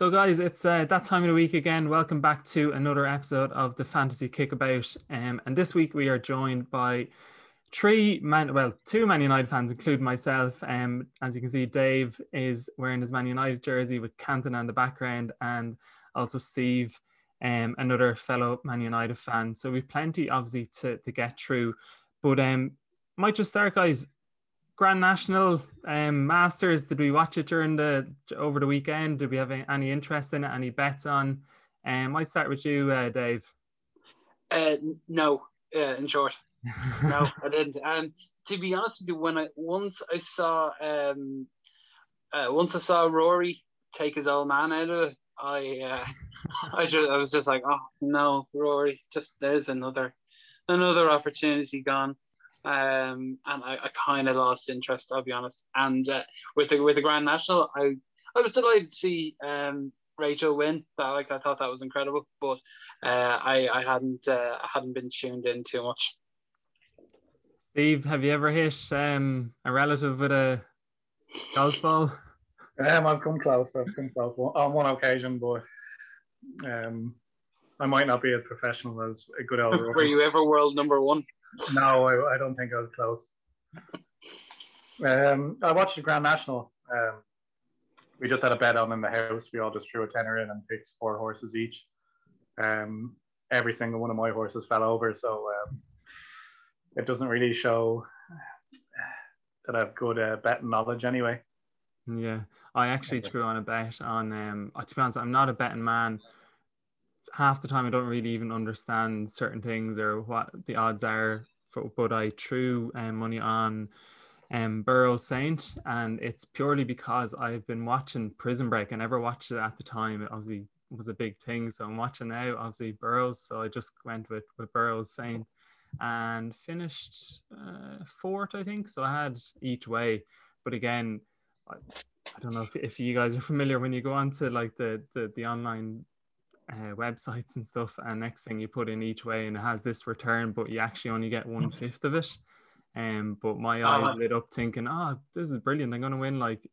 So, guys, it's uh, that time of the week again. Welcome back to another episode of the Fantasy Kickabout. Um, and this week we are joined by three man, well, two Man United fans, including myself. Um, as you can see, Dave is wearing his Man United jersey with Cantona on the background, and also Steve, um, another fellow Man United fan. So we've plenty, obviously, to to get through. But um, might just start, guys. Grand National um, Masters. Did we watch it during the over the weekend? Did we have any interest in it? Any bets on? Um, might start with you, uh, Dave. Uh, no, uh, in short, no, I didn't. And to be honest with you, when I once I saw um, uh, once I saw Rory take his old man out of it, I uh, I just I was just like, oh no, Rory, just there's another another opportunity gone um, and I, I kind of lost interest. I'll be honest. And uh, with the with the Grand National, I I was delighted to see um, Rachel win. That like I thought that was incredible, but uh, I I hadn't uh, hadn't been tuned in too much. Steve, have you ever hit um, a relative with a golf ball? Um, I've come close. I've come close on one occasion, but um, I might not be as professional as a good old. Were you ever world number one? No, I, I don't think I was close. Um, I watched the Grand National. Um, we just had a bet on in the house. We all just threw a tenner in and picked four horses each. Um, every single one of my horses fell over, so um, it doesn't really show that I have good uh, betting knowledge anyway. Yeah, I actually threw on a bet on. Um, to be honest, I'm not a betting man half the time I don't really even understand certain things or what the odds are. For, but I threw um, money on um, Burrows Saint, and it's purely because I've been watching Prison Break. I never watched it at the time. It obviously was a big thing, so I'm watching now. Obviously Burrows, so I just went with with Burrows Saint and finished uh, fourth, I think. So I had each way, but again. I, I don't know if, if you guys are familiar when you go on to like the, the, the online uh, websites and stuff, and next thing you put in each way, and it has this return, but you actually only get one fifth of it. Um, but my eyes lit up thinking, oh, this is brilliant. I'm going to win like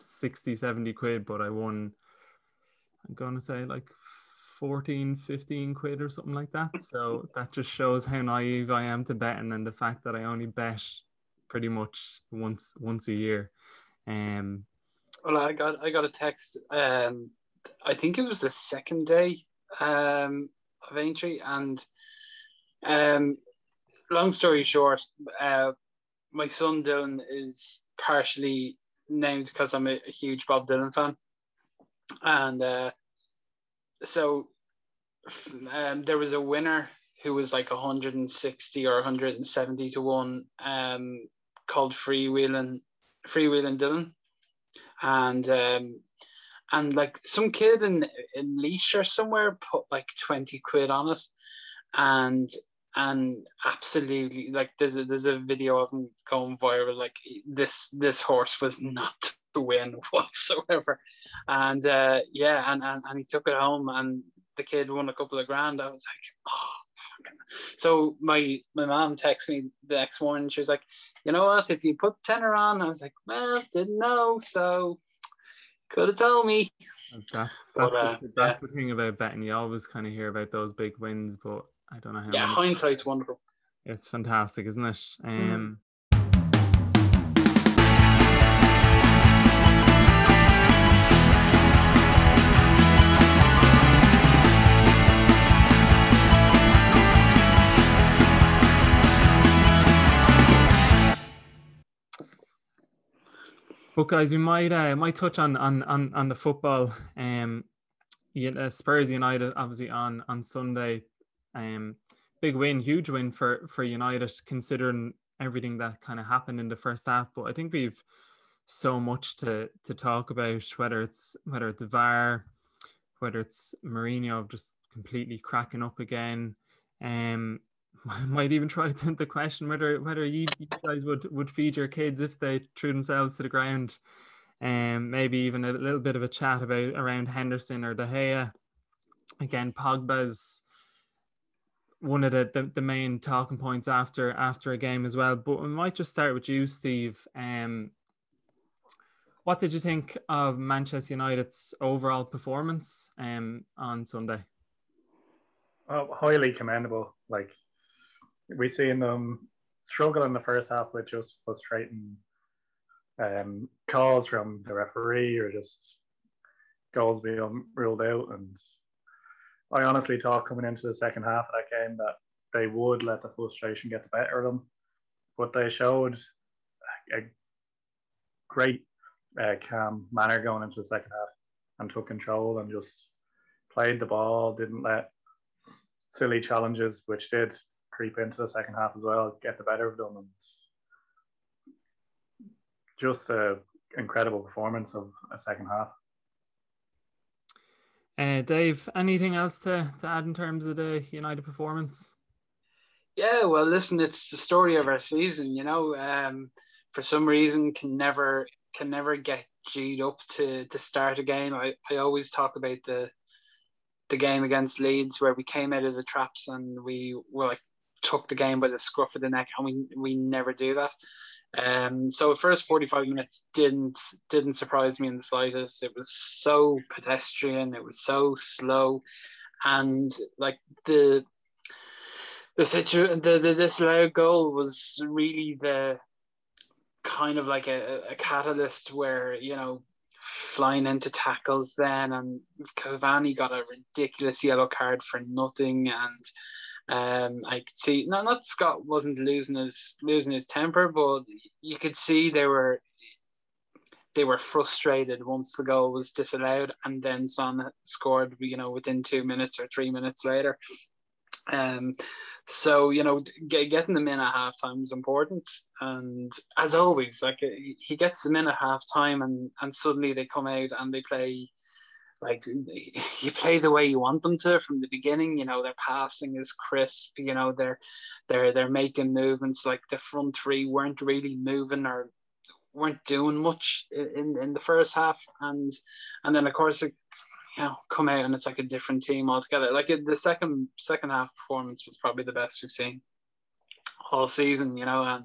60, 70 quid, but I won, I'm going to say like 14, 15 quid or something like that. So that just shows how naive I am to betting and the fact that I only bet pretty much once once a year. Um, well, I got I got a text um, I think it was the second day um, of entry, and um, long story short, uh, my son Dylan is partially named because I'm a, a huge Bob Dylan fan, and uh, so um, there was a winner who was like 160 or 170 to one um, called Freewheeling Freewheeling Dylan, and um, and like some kid in in Leisure somewhere put like twenty quid on it, and and absolutely like there's a there's a video of him going viral. Like this this horse was not to win whatsoever, and uh, yeah, and, and and he took it home, and the kid won a couple of grand. I was like, oh. So my my mom texted me the next morning. She was like, "You know what? If you put tenner on," I was like, "Well, didn't know." So could have told me. That's that's, but, uh, the, that's yeah. the thing about betting. You always kind of hear about those big wins, but I don't know how. Yeah, hindsight's wonderful. It's fantastic, isn't it? Hmm. Um, But guys, we might uh, might touch on on on, on the football. Um, yeah, Spurs United obviously on on Sunday. Um, big win, huge win for for United considering everything that kind of happened in the first half. But I think we've so much to to talk about whether it's whether it's VAR, whether it's Mourinho just completely cracking up again. Um, might even try the question whether whether you, you, guys would would feed your kids if they threw themselves to the ground, and um, maybe even a little bit of a chat about around Henderson or De Gea. Again, Pogba's one of the, the, the main talking points after after a game as well. But we might just start with you, Steve. Um, what did you think of Manchester United's overall performance um, on Sunday? Oh, highly commendable. Like we seen them struggle in the first half with just frustrating um, calls from the referee or just goals being ruled out. And I honestly thought coming into the second half of that game that they would let the frustration get the better of them, but they showed a great uh, calm manner going into the second half and took control and just played the ball, didn't let silly challenges, which did creep into the second half as well, get the better of them. And just an incredible performance of a second half. Uh, Dave, anything else to, to add in terms of the United performance? Yeah, well, listen, it's the story of our season. You know, um, for some reason, can never can never get G'd up to to start a game. I, I always talk about the the game against Leeds where we came out of the traps and we were like took the game by the scruff of the neck, and we we never do that. Um, so the first 45 minutes didn't didn't surprise me in the slightest. It was so pedestrian, it was so slow, and like the the situation the, the disallowed goal was really the kind of like a, a catalyst where you know flying into tackles then and Cavani got a ridiculous yellow card for nothing and um, I could see not not Scott wasn't losing his losing his temper, but you could see they were they were frustrated once the goal was disallowed, and then Son scored, you know, within two minutes or three minutes later. Um, so you know, get, getting them in at halftime is important, and as always, like he gets them in at halftime, and and suddenly they come out and they play like you play the way you want them to from the beginning. You know, their passing is crisp. You know, they're they're they're making movements. Like the front three weren't really moving or weren't doing much in in the first half, and and then of course it, you know come out and it's like a different team altogether. Like the second second half performance was probably the best we've seen all season. You know, and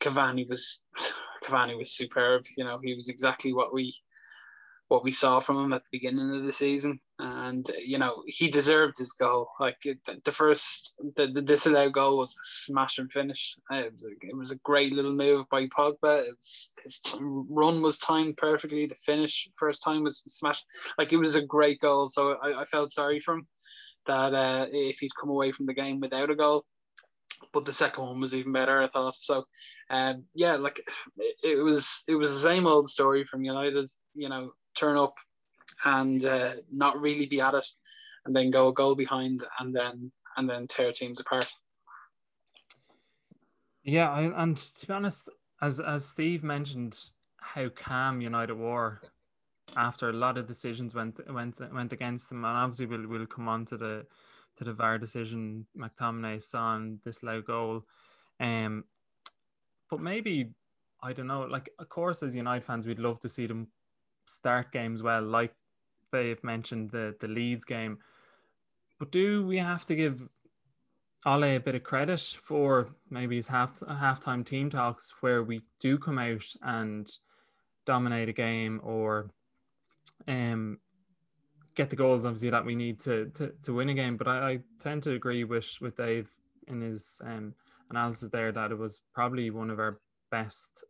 Cavani was Cavani was superb. You know, he was exactly what we what we saw from him at the beginning of the season, and you know he deserved his goal. Like the first, the, the disallowed goal was a smash and finish. It was a, it was a great little move by Pogba. Was, his run was timed perfectly. The finish first time was smashed. Like it was a great goal. So I, I felt sorry for him that uh, if he'd come away from the game without a goal but the second one was even better, I thought. So, um, yeah, like it, it, was it was the same old story from United. You know, turn up and uh, not really be at it, and then go a goal behind, and then and then tear teams apart. Yeah, I, and to be honest, as as Steve mentioned, how calm United were after a lot of decisions went went went against them, and obviously we'll we'll come on to the to the VAR decision, McTominay, Son, this low goal, um, but maybe I don't know. Like, of course, as United fans, we'd love to see them start games well, like they've mentioned the the Leeds game. But do we have to give Ole a bit of credit for maybe his half halftime team talks where we do come out and dominate a game or um get the goals obviously that we need to to, to win a game. But I, I tend to agree with with Dave in his um, analysis there that it was probably one of our best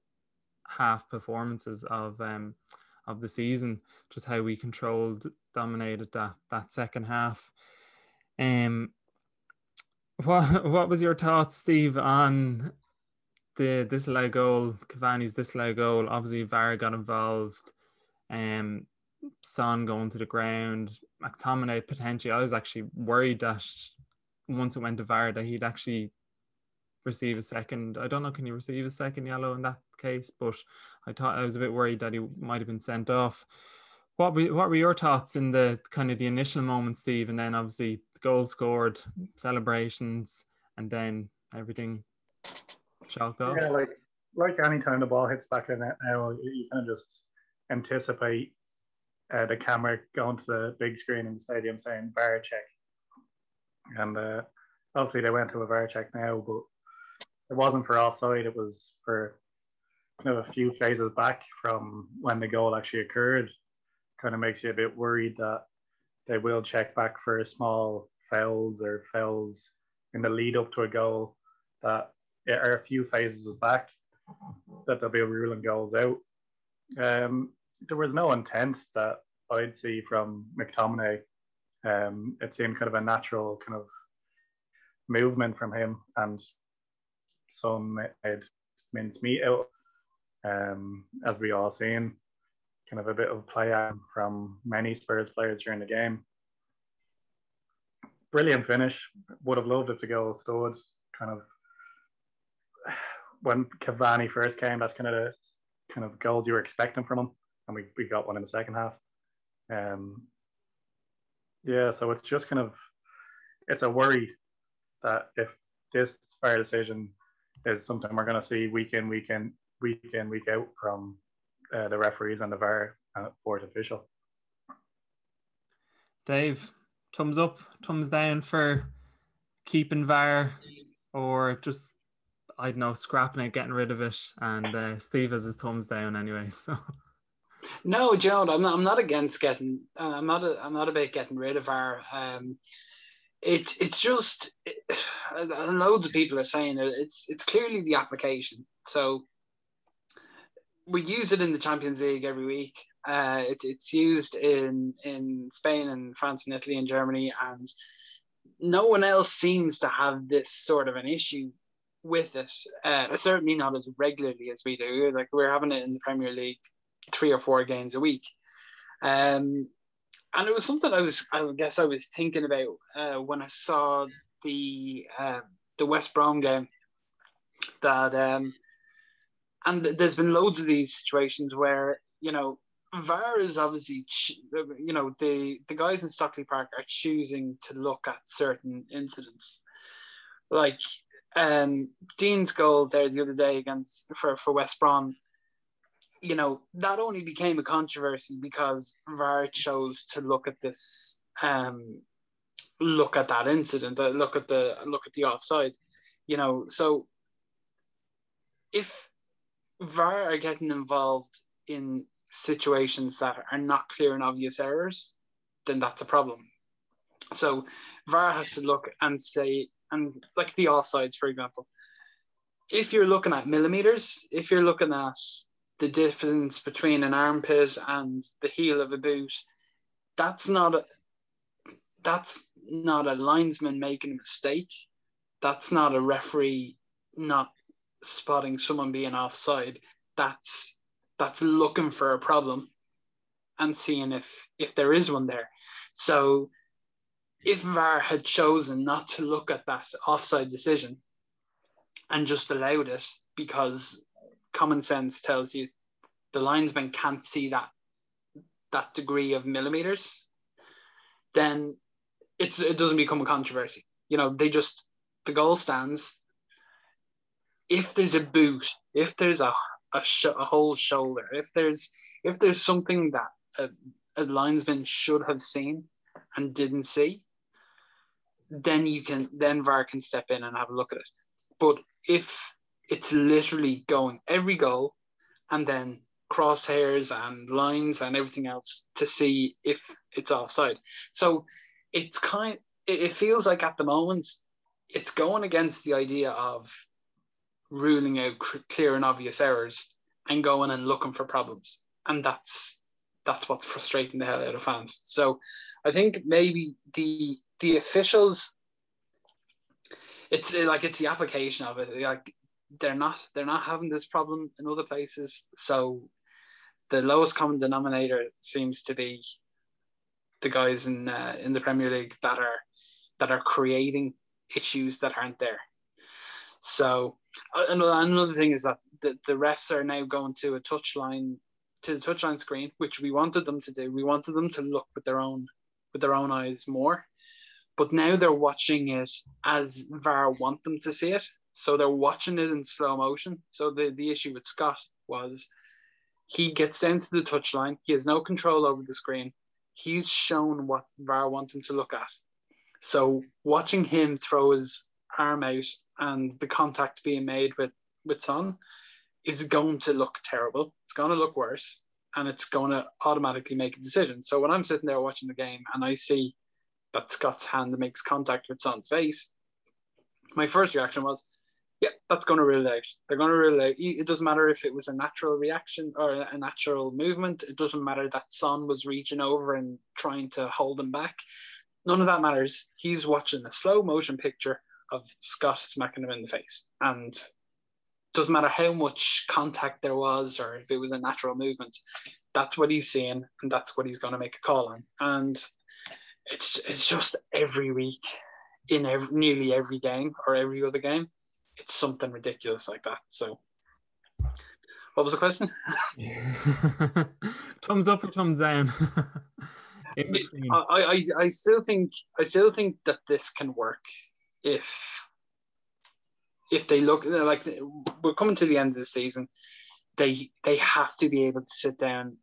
half performances of um, of the season, just how we controlled, dominated that that second half. Um, what what was your thoughts, Steve, on the disallowed goal, Cavani's disallowed goal? Obviously, VAR got involved. Um, Son going to the ground, McTominay potentially. I was actually worried that once it went to VAR that he'd actually receive a second. I don't know, can you receive a second yellow in that case? But I thought I was a bit worried that he might have been sent off. What were, what were your thoughts in the kind of the initial moment, Steve, and then obviously the goal scored, celebrations, and then everything chalked off? Yeah, like like any time the ball hits back in net now, you kind of just anticipate uh, the camera going to the big screen in the stadium saying VAR check, and uh, obviously they went to a VAR check now, but it wasn't for offside. It was for kind of a few phases back from when the goal actually occurred. Kind of makes you a bit worried that they will check back for a small fouls or fouls in the lead up to a goal that are a few phases back that they'll be ruling goals out. Um, there was no intent that I'd see from McTominay. Um, it seemed kind of a natural kind of movement from him, and some made mincemeat out, um, as we all seen. Kind of a bit of play from many Spurs players during the game. Brilliant finish. Would have loved it to go stood. Kind of when Cavani first came, that's kind of the kind of goals you were expecting from him, and we, we got one in the second half. Um, yeah, so it's just kind of it's a worry that if this fair decision is something we're going to see week in, week in, week in, week out from uh, the referees and the VAR and fourth official. Dave, thumbs up, thumbs down for keeping VAR or just I don't know, scrapping it, getting rid of it, and uh, Steve has his thumbs down anyway. So. No, Joe, I'm not. I'm not against getting. Uh, I'm not. A, I'm not about getting rid of our. Um, it's it's just it, loads of people are saying it. It's it's clearly the application. So we use it in the Champions League every week. Uh, it's it's used in in Spain and France and Italy and Germany, and no one else seems to have this sort of an issue with it. Uh, certainly not as regularly as we do. Like we're having it in the Premier League three or four games a week. Um, and it was something I was, I guess, I was thinking about uh, when I saw the uh, the West Brom game. That um, and there's been loads of these situations where you know VAR is obviously, you know, the the guys in Stockley Park are choosing to look at certain incidents, like um, Dean's goal there the other day against for, for West Brom, you know, that only became a controversy because VAR chose to look at this, um, look at that incident, uh, look at the look at the offside, you know. So if VAR are getting involved in situations that are not clear and obvious errors, then that's a problem. So VAR has to look and say, and like the offsides, for example, if you're looking at millimeters, if you're looking at the difference between an armpit and the heel of a boot, that's not a that's not a linesman making a mistake. That's not a referee not spotting someone being offside. That's that's looking for a problem and seeing if if there is one there. So if VAR had chosen not to look at that offside decision and just allowed it because common sense tells you the linesman can't see that that degree of millimeters, then it's it doesn't become a controversy. You know, they just the goal stands. If there's a boot, if there's a a, sh- a whole shoulder, if there's if there's something that a, a linesman should have seen and didn't see, then you can then VAR can step in and have a look at it. But if it's literally going every goal and then crosshairs and lines and everything else to see if it's offside. So it's kind it feels like at the moment it's going against the idea of ruling out clear and obvious errors and going and looking for problems. And that's that's what's frustrating the hell out of fans. So I think maybe the the officials it's like it's the application of it like they're not they're not having this problem in other places so the lowest common denominator seems to be the guys in uh, in the Premier League that are that are creating issues that aren't there so uh, another, another thing is that the, the refs are now going to a touchline to the touchline screen which we wanted them to do we wanted them to look with their own with their own eyes more but now they're watching it as VAR want them to see it. So they're watching it in slow motion. So the, the issue with Scott was he gets down to the touchline. He has no control over the screen. He's shown what VAR want him to look at. So watching him throw his arm out and the contact being made with, with Son, is going to look terrible. It's going to look worse, and it's going to automatically make a decision. So when I'm sitting there watching the game and I see that Scott's hand makes contact with Son's face, my first reaction was, yeah, that's going to rule out. They're going to rule out. It doesn't matter if it was a natural reaction or a natural movement. It doesn't matter that Son was reaching over and trying to hold him back. None of that matters. He's watching a slow motion picture of Scott smacking him in the face. And doesn't matter how much contact there was or if it was a natural movement, that's what he's seeing and that's what he's going to make a call on. And it's it's just every week in every, nearly every game or every other game, it's something ridiculous like that. So, what was the question? thumbs up or thumbs down? I, I, I still think I still think that this can work if if they look like we're coming to the end of the season, they they have to be able to sit down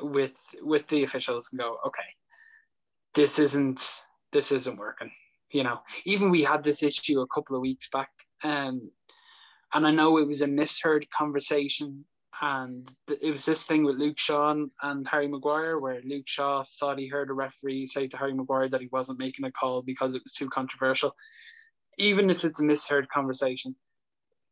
with with the officials and go, okay, this isn't this isn't working. You know, even we had this issue a couple of weeks back, um, and I know it was a misheard conversation, and it was this thing with Luke Shaw and Harry Maguire, where Luke Shaw thought he heard a referee say to Harry Maguire that he wasn't making a call because it was too controversial, even if it's a misheard conversation,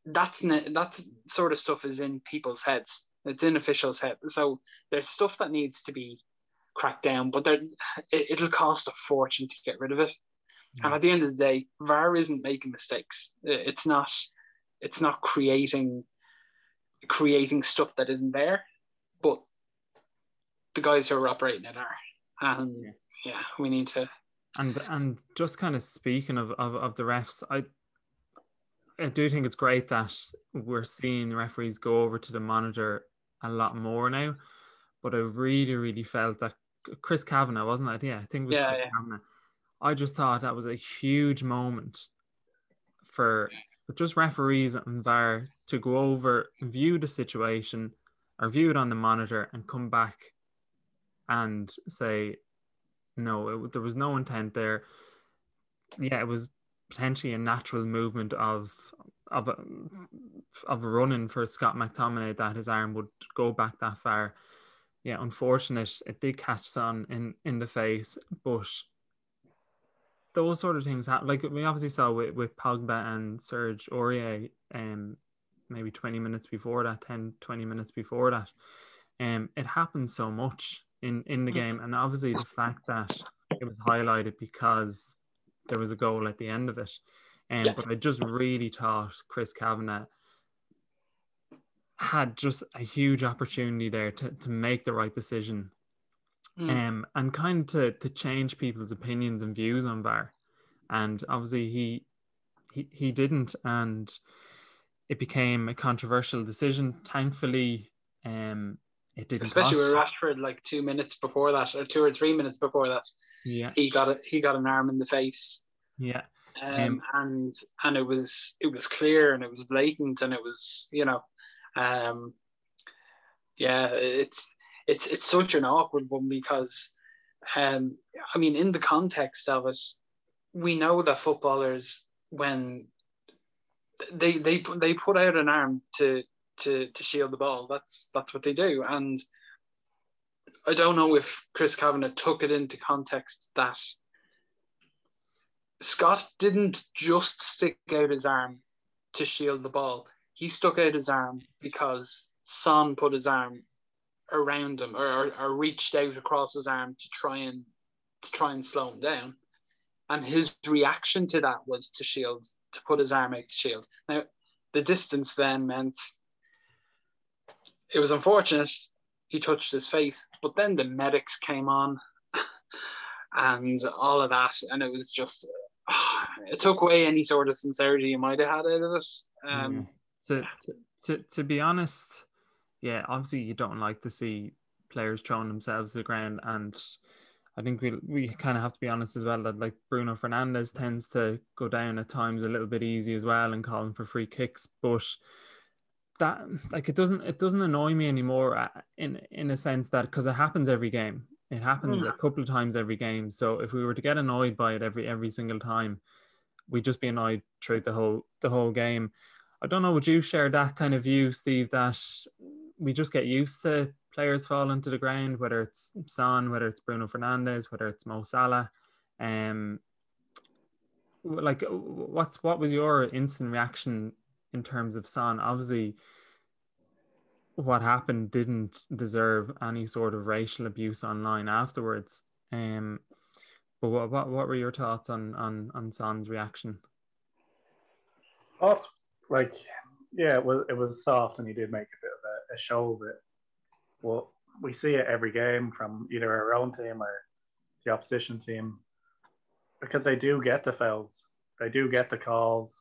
that's that sort of stuff is in people's heads. It's in officials' heads. So there's stuff that needs to be cracked down, but there, it, will cost a fortune to get rid of it. Mm. And at the end of the day, VAR isn't making mistakes. It's not. It's not creating creating stuff that isn't there, but the guys who are operating it are. And yeah, yeah we need to and and just kind of speaking of, of, of the refs, I I do think it's great that we're seeing referees go over to the monitor a lot more now. But I really, really felt that Chris Kavanagh, wasn't it? Yeah, I think it was yeah, Chris yeah. Kavanagh. I just thought that was a huge moment for just referees and VAR to go over, view the situation, or view it on the monitor, and come back and say, no, it, there was no intent there. Yeah, it was potentially a natural movement of of of running for Scott McTominay that his arm would go back that far. Yeah, unfortunate. It did catch Son in in the face, but those sort of things happen. Like we obviously saw with, with Pogba and Serge Aurier, um, maybe 20 minutes before that, 10, 20 minutes before that. Um, it happens so much in in the game, and obviously the fact that it was highlighted because there was a goal at the end of it. Um, But I just really thought Chris Kavanagh had just a huge opportunity there to, to make the right decision mm. um, and kind of to, to change people's opinions and views on VAR. And obviously he, he he didn't and it became a controversial decision. Thankfully, um, it didn't. Especially cost. with Rashford, like two minutes before that, or two or three minutes before that. Yeah, he got a, he got an arm in the face. Yeah, um, um, and and it was it was clear and it was blatant and it was you know, um, yeah, it's it's it's such an awkward one because, um, I mean, in the context of it, we know that footballers when they they they put out an arm to to to shield the ball. That's that's what they do. And I don't know if Chris Kavanagh took it into context that Scott didn't just stick out his arm to shield the ball. He stuck out his arm because Son put his arm around him or, or, or reached out across his arm to try and to try and slow him down. And his reaction to that was to shield, to put his arm out to shield. Now, the distance then meant it was unfortunate he touched his face, but then the medics came on and all of that, and it was just it took away any sort of sincerity you might have had out of it. Um, to, to to be honest, yeah, obviously you don't like to see players throwing themselves to the ground, and I think we we kind of have to be honest as well that like Bruno Fernandes tends to go down at times a little bit easy as well and calling for free kicks, but that like it doesn't it doesn't annoy me anymore uh, in in a sense that because it happens every game it happens mm. a couple of times every game so if we were to get annoyed by it every every single time we'd just be annoyed throughout the whole the whole game I don't know, would you share that kind of view, Steve, that we just get used to players falling to the ground, whether it's Son, whether it's Bruno fernandes whether it's Mo Salah. Um, like, what's what was your instant reaction in terms of Son? Obviously, what happened didn't deserve any sort of racial abuse online afterwards. Um, but what, what what were your thoughts on on on Son's reaction? Oh, like yeah, it was it was soft, and he did make a bit of a, a show of it. Well, we see it every game from either our own team or the opposition team because they do get the fouls, they do get the calls.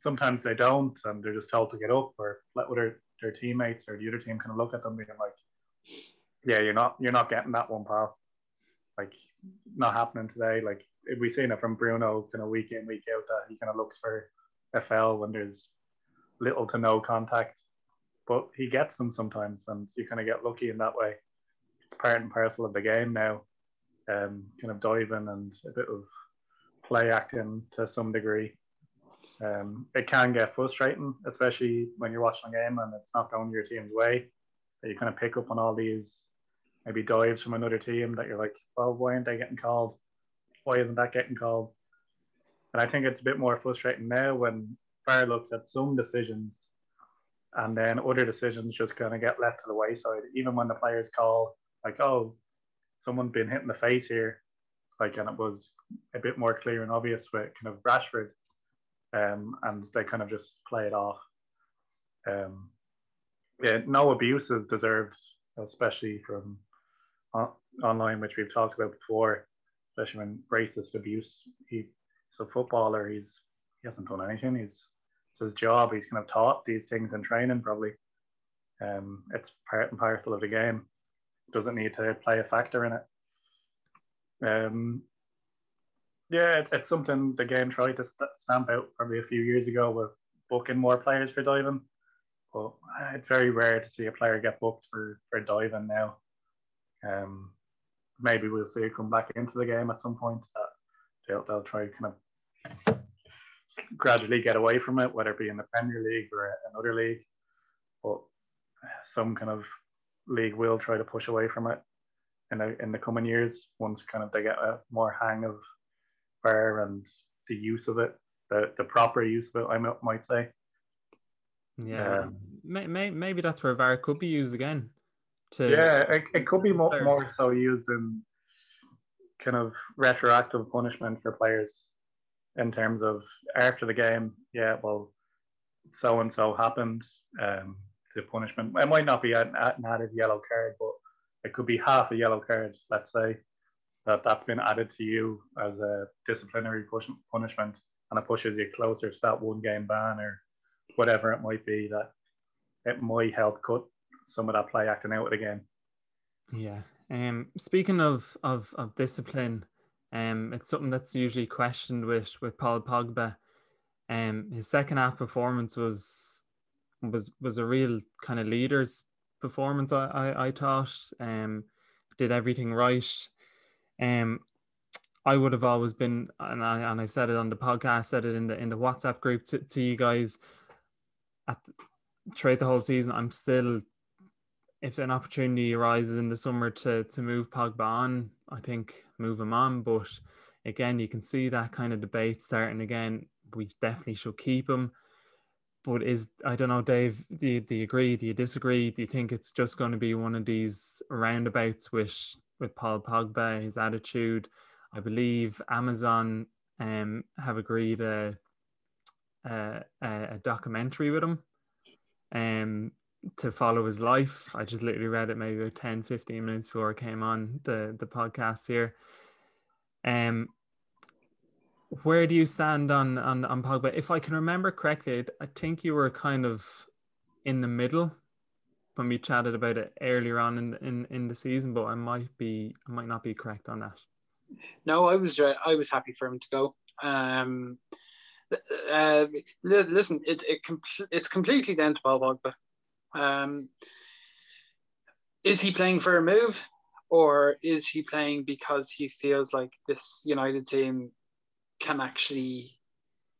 Sometimes they don't, and they're just told to get up or let their their teammates or the other team kind of look at them being like, "Yeah, you're not you're not getting that one, pal." Like, not happening today. Like we've seen it from Bruno kind of week in week out that he kind of looks for FL when there's little to no contact, but he gets them sometimes, and you kind of get lucky in that way. It's part and parcel of the game now. Um, kind of diving and a bit of play acting to some degree. Um, it can get frustrating, especially when you're watching a game and it's not going your team's way. That you kind of pick up on all these maybe dives from another team that you're like, well, why aren't they getting called? Why isn't that getting called? And I think it's a bit more frustrating now when VAR looks at some decisions and then other decisions just kind of get left to the wayside. Even when the players call, like, oh, someone's been hit in the face here, like, and it was a bit more clear and obvious with kind of Rashford, um, and they kind of just play it off. Um, yeah, no abuse is deserved, especially from online, which we've talked about before, especially when racist abuse. He, he's a footballer. He's he hasn't done anything. He's it's his job. He's kind of taught these things in training. Probably, um, it's part and parcel of the game. Doesn't need to play a factor in it. Um, yeah, it, it's something the game tried to stamp out probably a few years ago with booking more players for diving. But it's very rare to see a player get booked for, for diving now. Um, maybe we'll see it come back into the game at some point. That they'll, they'll try kind of gradually get away from it, whether it be in the Premier League or another league. But some kind of league will try to push away from it in the in the coming years once kind of they get a more hang of VAR and the use of it, the the proper use of it, I might say. Yeah, um, maybe, maybe that's where VAR could be used again to yeah it, it could be more, more so used in kind of retroactive punishment for players in terms of after the game yeah well so and so happened um the punishment it might not be an, an added yellow card but it could be half a yellow card let's say that that's been added to you as a disciplinary push, punishment and it pushes you closer to that one game ban or whatever it might be that it might help cut some of that play acting out again. Yeah. Um, speaking of, of of discipline, um, it's something that's usually questioned with with Paul Pogba. Um, his second half performance was was was a real kind of leader's performance. I I, I thought. Um, did everything right. Um, I would have always been, and I and I've said it on the podcast, said it in the in the WhatsApp group to, to you guys. At throughout the whole season, I'm still if an opportunity arises in the summer to to move Pogba on, I think move him on. But again, you can see that kind of debate starting again. We definitely should keep him. But is I don't know, Dave. Do you, do you agree? Do you disagree? Do you think it's just going to be one of these roundabouts with with Paul Pogba, his attitude? I believe Amazon um, have agreed a, a, a documentary with him um, to follow his life. I just literally read it maybe about 10, 15 minutes before I came on the, the podcast here. Um, where do you stand on, on, on Pogba? If I can remember correctly, I think you were kind of in the middle when we chatted about it earlier on in, in, in the season, but I might be, I might not be correct on that. No, I was, uh, I was happy for him to go. Um, uh, listen, it, it com- it's completely down to Paul. Um, is he playing for a move, or is he playing because he feels like this United team can actually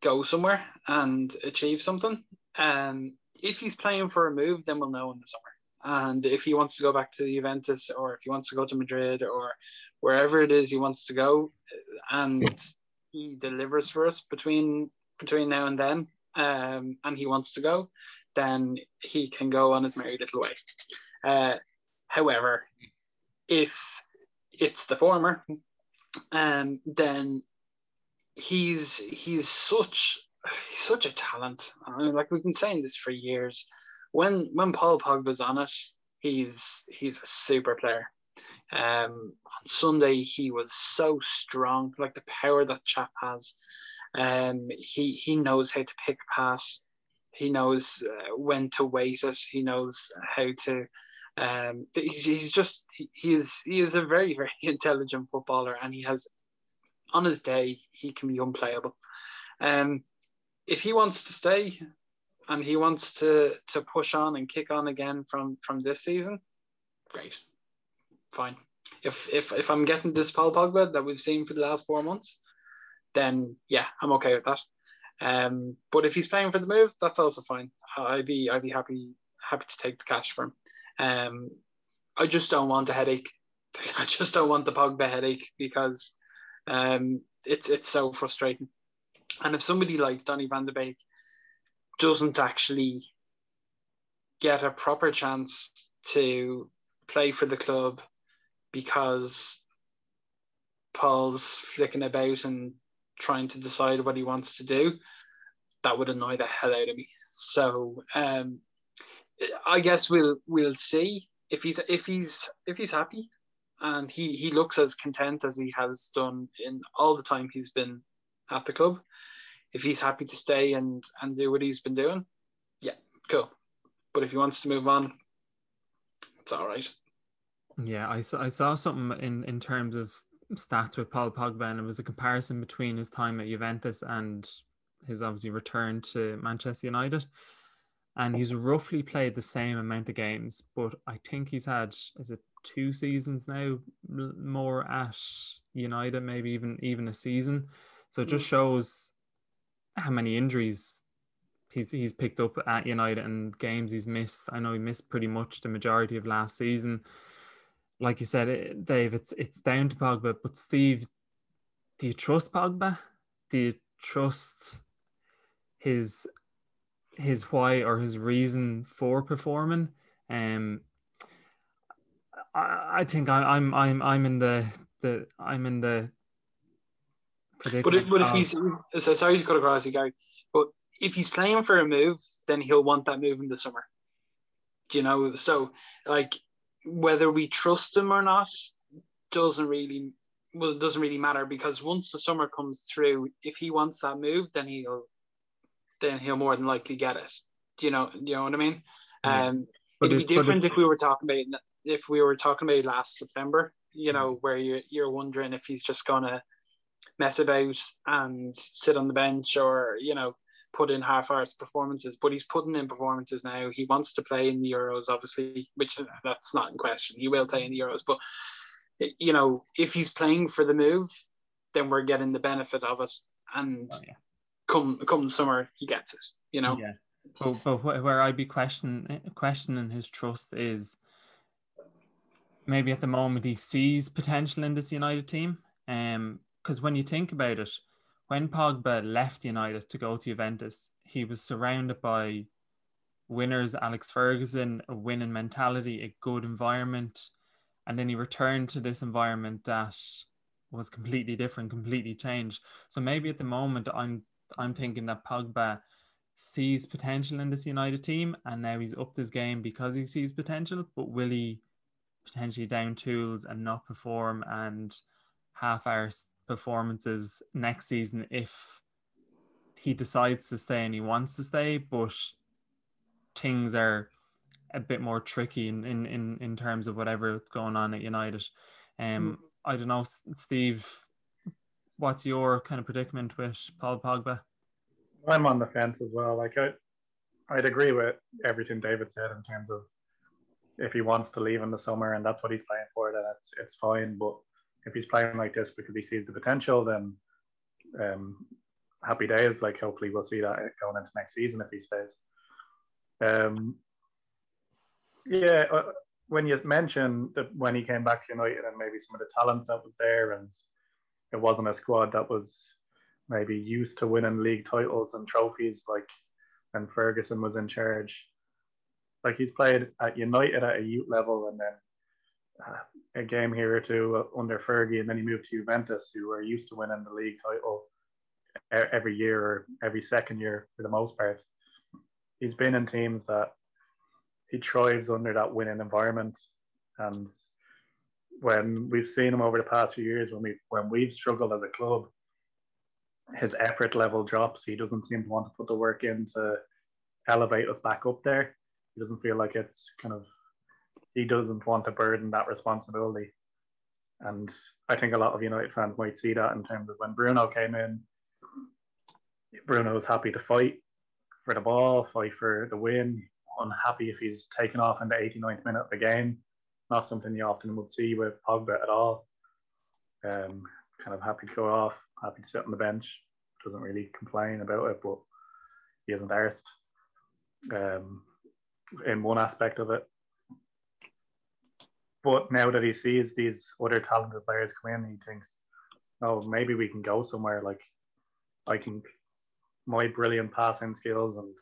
go somewhere and achieve something? Um, if he's playing for a move, then we'll know in the summer. And if he wants to go back to Juventus or if he wants to go to Madrid or wherever it is he wants to go, and he delivers for us between between now and then, um, and he wants to go, then he can go on his merry little way. Uh, however, if it's the former, um, then he's he's such he's such a talent. I mean, like we've been saying this for years. When when Paul Pogba's on it, he's he's a super player. Um, on Sunday he was so strong, like the power that chap has. Um, he he knows how to pick a pass. He knows uh, when to wait it. He knows how to. Um, he's, he's just he, is he is a very very intelligent footballer, and he has on his day he can be unplayable. Um, if he wants to stay and he wants to to push on and kick on again from from this season, great, fine. If if if I'm getting this Paul Pogba that we've seen for the last four months, then yeah, I'm okay with that. Um, but if he's playing for the move, that's also fine. I'd be I'd be happy happy to take the cash from. Um, I just don't want a headache. I just don't want the Pogba headache because um, it's it's so frustrating. And if somebody like Donny van de Beek doesn't actually get a proper chance to play for the club because Paul's flicking about and trying to decide what he wants to do, that would annoy the hell out of me. So um, I guess we'll we'll see if he's if he's if he's happy and he he looks as content as he has done in all the time he's been at the club. If he's happy to stay and and do what he's been doing, yeah, cool. But if he wants to move on, it's all right. Yeah, I saw I saw something in in terms of stats with Paul Pogba, and it was a comparison between his time at Juventus and his obviously return to Manchester United. And he's roughly played the same amount of games, but I think he's had is it two seasons now more at United, maybe even even a season. So it just hmm. shows how many injuries he's he's picked up at United and games he's missed. I know he missed pretty much the majority of last season. Like you said, Dave, it's it's down to Pogba. But Steve, do you trust Pogba? Do you trust his his why or his reason for performing? Um, I, I think I, I'm I'm I'm in the the I'm in the but, it, but if he's so sorry to cut across you, Gary, but if he's playing for a move, then he'll want that move in the summer. You know, so like whether we trust him or not doesn't really well it doesn't really matter because once the summer comes through, if he wants that move, then he'll then he'll more than likely get it. You know, you know what I mean? Yeah. Um, but it'd be different if we were talking about if we were talking about last September. You know, where you're you're wondering if he's just gonna mess about and sit on the bench or you know put in half-hours performances but he's putting in performances now. He wants to play in the euros obviously which that's not in question. He will play in the euros but you know if he's playing for the move then we're getting the benefit of it. And oh, yeah. come come summer he gets it you know? Yeah. But, but where i'd be questioning questioning his trust is maybe at the moment he sees potential in this united team um because when you think about it, when Pogba left United to go to Juventus, he was surrounded by winners, Alex Ferguson, a winning mentality, a good environment. And then he returned to this environment that was completely different, completely changed. So maybe at the moment I'm I'm thinking that Pogba sees potential in this United team and now he's upped his game because he sees potential, but will he potentially down tools and not perform and half hours performances next season if he decides to stay and he wants to stay, but things are a bit more tricky in in in, in terms of whatever's going on at United. Um, mm. I don't know, Steve. What's your kind of predicament with Paul Pogba? I'm on the fence as well. Like I, I'd agree with everything David said in terms of if he wants to leave in the summer and that's what he's playing for, then it's it's fine. But if he's playing like this because he sees the potential, then um, happy days. Like hopefully we'll see that going into next season if he stays. Um, yeah, uh, when you mentioned that when he came back to United and maybe some of the talent that was there, and it wasn't a squad that was maybe used to winning league titles and trophies like when Ferguson was in charge. Like he's played at United at a youth level and then a game here or two under Fergie, and then he moved to Juventus, who are used to winning the league title every year or every second year for the most part. He's been in teams that he thrives under that winning environment, and when we've seen him over the past few years, when we when we've struggled as a club, his effort level drops. He doesn't seem to want to put the work in to elevate us back up there. He doesn't feel like it's kind of he doesn't want to burden that responsibility. And I think a lot of United fans might see that in terms of when Bruno came in, Bruno was happy to fight for the ball, fight for the win, unhappy if he's taken off in the 89th minute of the game. Not something you often would see with Pogba at all. Um, kind of happy to go off, happy to sit on the bench. Doesn't really complain about it, but he isn't arsed. Um, in one aspect of it. But now that he sees these other talented players come in, he thinks, oh, maybe we can go somewhere. Like, I can, my brilliant passing skills and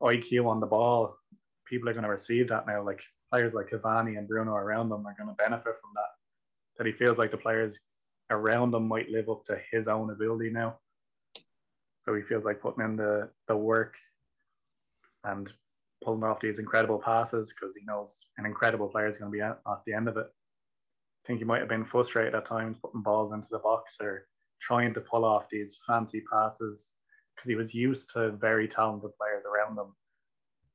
IQ on the ball, people are going to receive that now. Like, players like Cavani and Bruno around them are going to benefit from that. That he feels like the players around him might live up to his own ability now. So he feels like putting in the, the work and pulling off these incredible passes because he knows an incredible player is going to be at, the end of it. I think he might have been frustrated at times putting balls into the box or trying to pull off these fancy passes because he was used to very talented players around him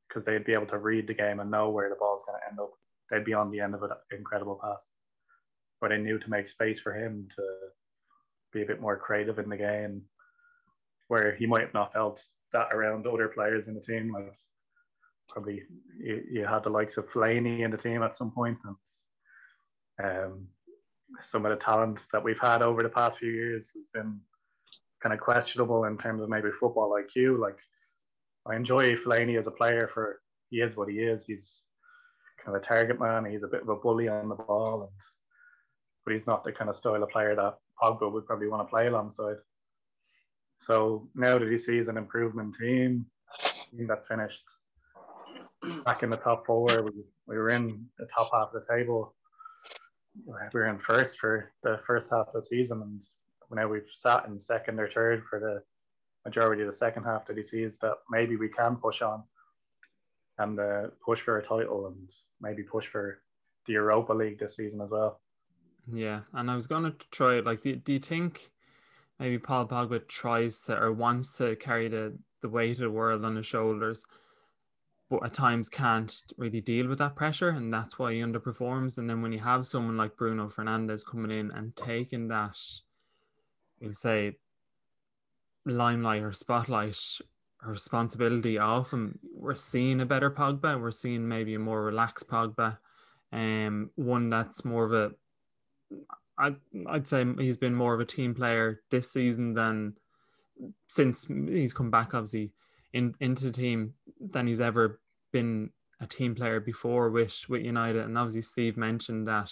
because they'd be able to read the game and know where the ball's going to end up. They'd be on the end of an incredible pass. But they knew to make space for him to be a bit more creative in the game, where he might have not felt that around other players in the team. Like probably you, you had the likes of Fellaini in the team at some point, and um, some of the talents that we've had over the past few years has been kind of questionable in terms of maybe football IQ. Like I enjoy Fellaini as a player for he is what he is. He's kind of a target man. He's a bit of a bully on the ball, and but he's not the kind of style of player that Pogba would probably want to play alongside. So now that he sees an improvement team, team that's finished back in the top four, we, we were in the top half of the table. We were in first for the first half of the season, and now we've sat in second or third for the majority of the second half that he sees that maybe we can push on and uh, push for a title and maybe push for the Europa League this season as well. Yeah, and I was going to try like, do, do you think maybe Paul Pogba tries to or wants to carry the the weight of the world on his shoulders, but at times can't really deal with that pressure, and that's why he underperforms. And then when you have someone like Bruno Fernandes coming in and taking that, we'll say, limelight or spotlight or responsibility off him, we're seeing a better Pogba. We're seeing maybe a more relaxed Pogba, um, one that's more of a I'd, I'd say he's been more of a team player this season than since he's come back, obviously, in, into the team than he's ever been a team player before with, with United. And obviously, Steve mentioned that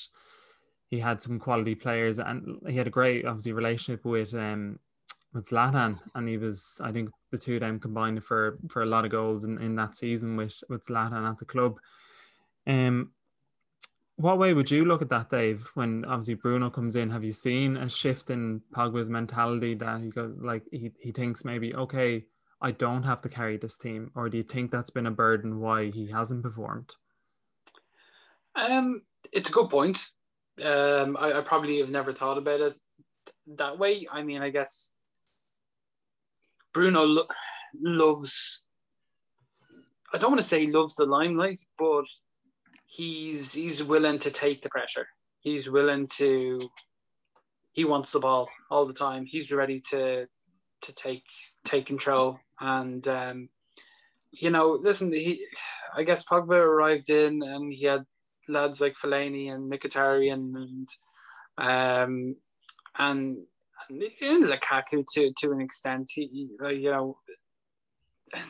he had some quality players and he had a great, obviously, relationship with um, with Zlatan, and he was, I think, the two of them combined for for a lot of goals in, in that season with with Zlatan at the club. Um, what way would you look at that, Dave? When obviously Bruno comes in, have you seen a shift in Pogba's mentality that he goes like he, he thinks maybe okay, I don't have to carry this team, or do you think that's been a burden why he hasn't performed? Um, it's a good point. Um, I, I probably have never thought about it that way. I mean, I guess Bruno lo- loves. I don't want to say loves the limelight, but he's he's willing to take the pressure. He's willing to. He wants the ball all the time. He's ready to to take take control. And um, you know, listen, he. I guess Pogba arrived in, and he had lads like Fellaini and Mkhitaryan and um, and, and Lukaku to to an extent. He, he you know,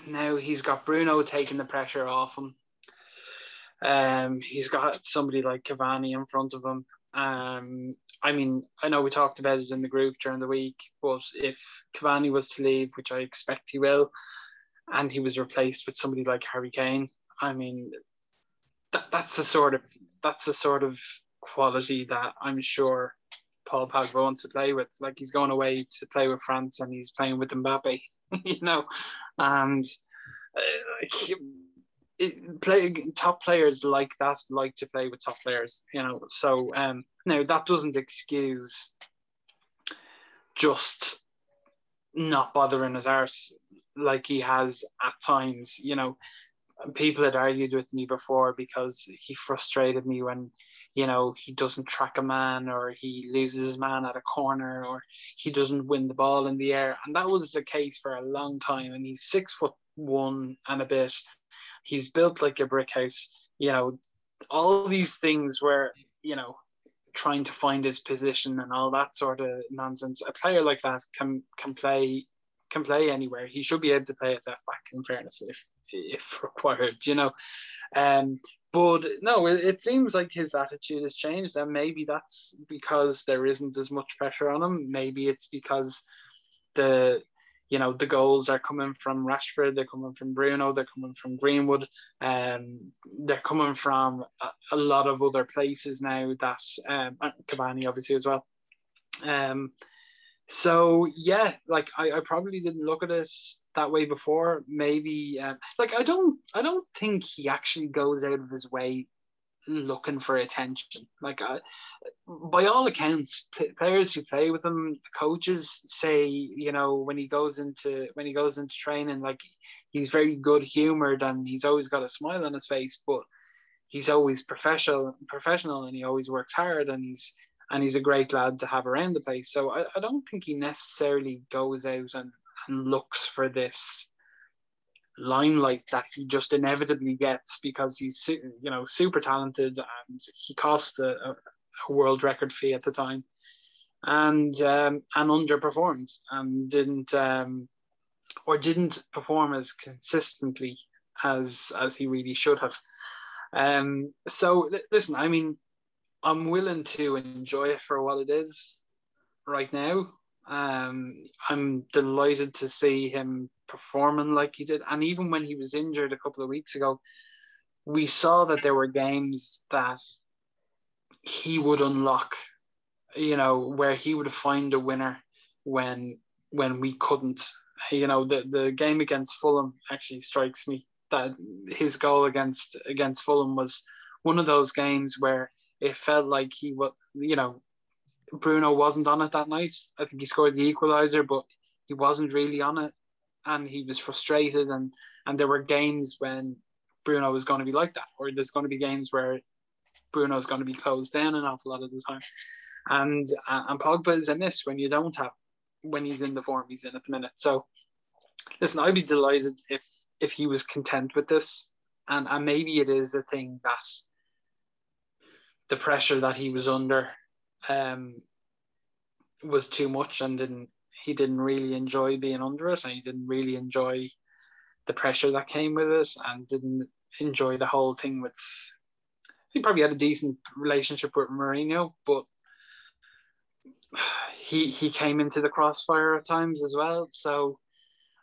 now he's got Bruno taking the pressure off him. Um, he's got somebody like Cavani in front of him. Um, I mean, I know we talked about it in the group during the week, but if Cavani was to leave, which I expect he will, and he was replaced with somebody like Harry Kane, I mean, that, that's the sort of that's the sort of quality that I'm sure Paul Pogba wants to play with. Like he's going away to play with France and he's playing with Mbappe, you know, and uh, it, top players like that like to play with top players, you know. So um, now that doesn't excuse just not bothering his arse like he has at times, you know. People had argued with me before because he frustrated me when you know, he doesn't track a man or he loses his man at a corner or he doesn't win the ball in the air. And that was the case for a long time. And he's six foot one and a bit. He's built like a brick house. You know, all these things where, you know, trying to find his position and all that sort of nonsense. A player like that can can play can play anywhere. He should be able to play at left back in fairness if if required, you know. Um, but no, it, it, seems like his attitude has changed, and maybe that's because there isn't as much pressure on him. Maybe it's because the you know the goals are coming from Rashford, they're coming from Bruno, they're coming from Greenwood, um, they're coming from a, a lot of other places now. That um, Cavani obviously as well. Um, so yeah, like I, I probably didn't look at it that way before. Maybe uh, like I don't I don't think he actually goes out of his way looking for attention. Like uh, by all accounts, p- players who play with him, coaches say you know when he goes into when he goes into training, like he's very good humored and he's always got a smile on his face, but he's always professional professional and he always works hard and he's and he's a great lad to have around the place. So I, I don't think he necessarily goes out and, and looks for this limelight that he just inevitably gets because he's you know super talented and he cost a, a world record fee at the time and um, and underperformed and didn't um, or didn't perform as consistently as as he really should have. Um, so listen, I mean, I'm willing to enjoy it for what it is right now. Um, I'm delighted to see him performing like he did. And even when he was injured a couple of weeks ago, we saw that there were games that he would unlock, you know, where he would find a winner when when we couldn't. You know, the, the game against Fulham actually strikes me that his goal against against Fulham was one of those games where it felt like he was, you know, Bruno wasn't on it that night. I think he scored the equalizer, but he wasn't really on it, and he was frustrated. and And there were games when Bruno was going to be like that, or there's going to be games where Bruno's going to be closed down an awful lot of the time. And and Pogba is in this when you don't have when he's in the form he's in at the minute. So listen, I'd be delighted if if he was content with this, and and maybe it is a thing that the pressure that he was under um, was too much and didn't he didn't really enjoy being under it and he didn't really enjoy the pressure that came with it and didn't enjoy the whole thing with he probably had a decent relationship with Mourinho but he he came into the crossfire at times as well so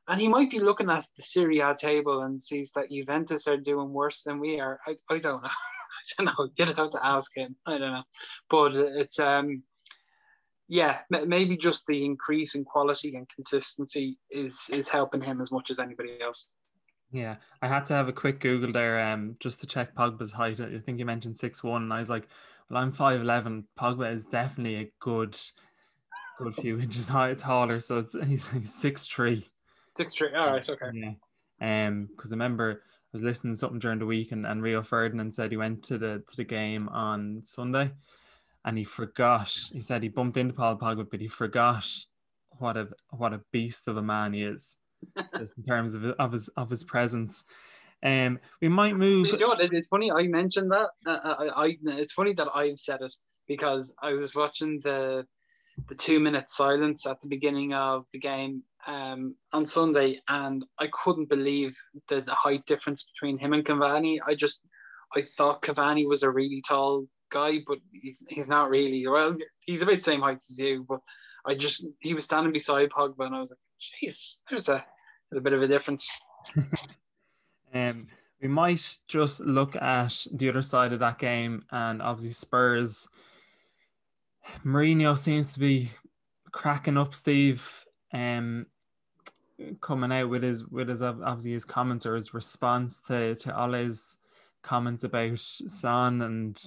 and he might be looking at the Serie A table and sees that Juventus are doing worse than we are I, I don't know I don't know. You'd have to ask him. I don't know, but it's um, yeah, maybe just the increase in quality and consistency is is helping him as much as anybody else. Yeah, I had to have a quick Google there, um, just to check Pogba's height. I think you mentioned six one, and I was like, well, I'm five eleven. Pogba is definitely a good, good few inches high, taller. So it's he's, six three. Six three. All right. Okay. Yeah. Um, because I remember I was listening to something during the week, and, and Rio Ferdinand said he went to the to the game on Sunday, and he forgot. He said he bumped into Paul Pogba, but he forgot what a what a beast of a man he is, just in terms of of his of his presence. Um, we might move. Know it's funny I mentioned that. Uh, uh, I, I, it's funny that I've said it because I was watching the the two minute silence at the beginning of the game, um, on Sunday, and I couldn't believe the, the height difference between him and Cavani. I just I thought Cavani was a really tall guy, but he's, he's not really. Well, he's about the same height as you, but I just he was standing beside Pogba, and I was like, "Jeez, there's a there's a bit of a difference." um, we might just look at the other side of that game, and obviously Spurs. Mourinho seems to be cracking up, Steve. Um, coming out with his with his obviously his comments or his response to to Ole's comments about Son and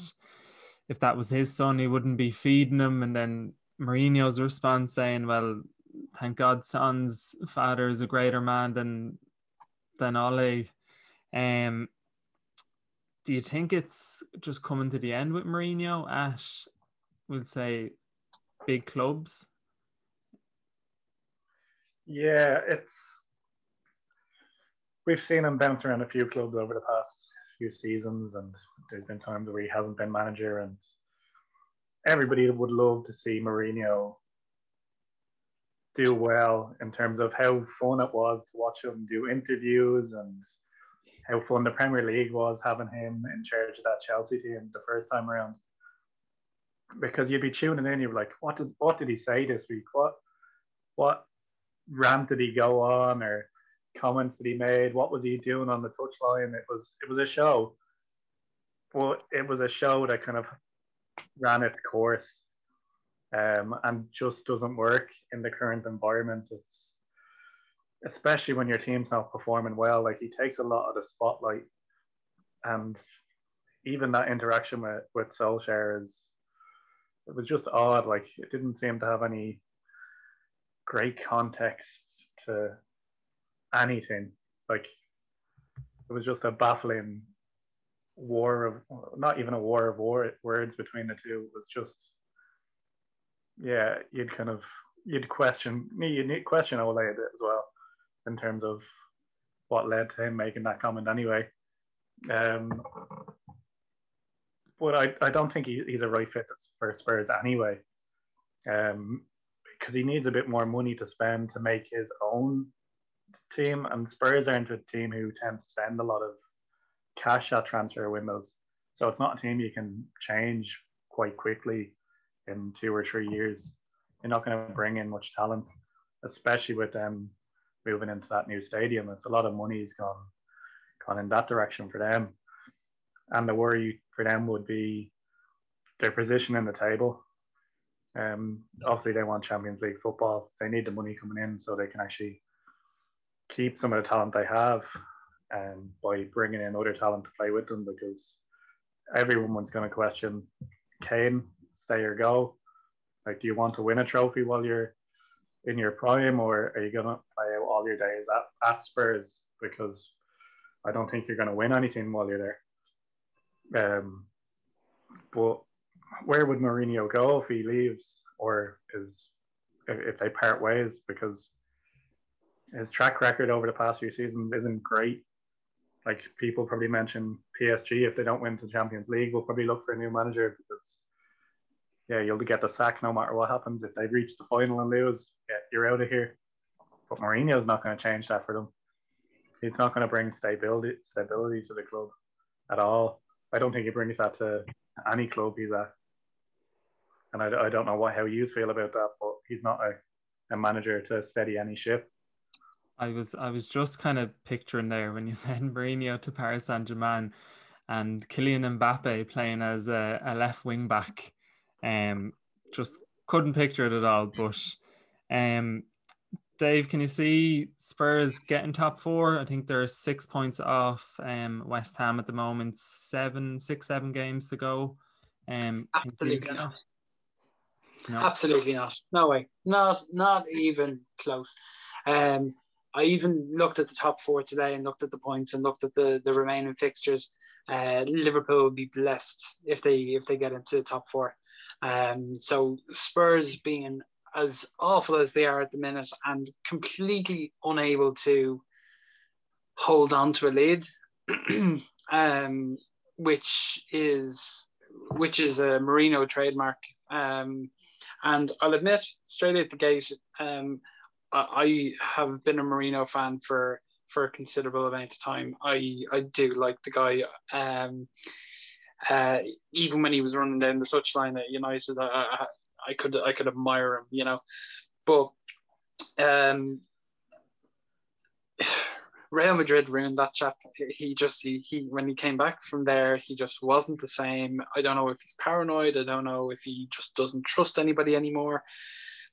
if that was his son, he wouldn't be feeding him. And then Mourinho's response saying, "Well, thank God, Son's father is a greater man than than Ole." Um, do you think it's just coming to the end with Mourinho at, we'll say, big clubs? Yeah, it's we've seen him bounce around a few clubs over the past few seasons, and there's been times where he hasn't been manager, and everybody would love to see Mourinho do well in terms of how fun it was to watch him do interviews and how fun the Premier League was having him in charge of that Chelsea team the first time around. Because you'd be tuning in, you'd be like, what did what did he say this week? What what rant did he go on or comments that he made? What was he doing on the touchline? It was it was a show. But it was a show that kind of ran its course um, and just doesn't work in the current environment. It's especially when your team's not performing well. Like he takes a lot of the spotlight, and even that interaction with with Solskjaer is it was just odd. Like it didn't seem to have any great context to anything. Like it was just a baffling war of not even a war of war, words between the two. It was just yeah, you'd kind of you'd question me, you'd question Ole a bit as well in terms of what led to him making that comment anyway. Um, but I, I don't think he, he's a right fit for Spurs anyway. Um, because he needs a bit more money to spend to make his own team. And Spurs are into a team who tend to spend a lot of cash at transfer windows. So it's not a team you can change quite quickly in two or three years. You're not going to bring in much talent, especially with them moving into that new stadium. It's a lot of money's gone gone in that direction for them. And the worry for them would be their position in the table. Um, obviously, they want Champions League football. They need the money coming in so they can actually keep some of the talent they have um, by bringing in other talent to play with them because everyone's going to question Kane, stay or go. Like, do you want to win a trophy while you're in your prime, or are you going to play out all your days at, at Spurs? Because I don't think you're going to win anything while you're there. Um, but where would Mourinho go if he leaves, or is if they part ways? Because his track record over the past few seasons isn't great. Like people probably mention PSG if they don't win the Champions League, we'll probably look for a new manager because yeah, you'll get the sack no matter what happens. If they reach the final and lose, yeah, you're out of here. But Mourinho's not going to change that for them. He's not going to bring stability stability to the club at all. I don't think he brings that to any club he's at. And I, I don't know what how you feel about that, but he's not a, a manager to steady any ship. I was I was just kind of picturing there when you said Mourinho to Paris Saint Germain and Kylian Mbappe playing as a, a left wing back. Um, just couldn't picture it at all. But um, Dave, can you see Spurs getting top four? I think they're six points off um, West Ham at the moment. Seven, six, seven games to go. Um, Absolutely not. No. Absolutely not. No way. Not not even close. Um, I even looked at the top four today and looked at the points and looked at the, the remaining fixtures. Uh, Liverpool will be blessed if they if they get into the top four. Um, so Spurs being as awful as they are at the minute and completely unable to hold on to a lead, um, which is which is a Mourinho trademark. Um, and I'll admit straight at the gate, um, I have been a Mourinho fan for for a considerable amount of time. I I do like the guy. Um, uh, even when he was running down the touchline at United, I, I, I could I could admire him, you know. But um, Real Madrid ruined that chap. He just he, he when he came back from there, he just wasn't the same. I don't know if he's paranoid. I don't know if he just doesn't trust anybody anymore.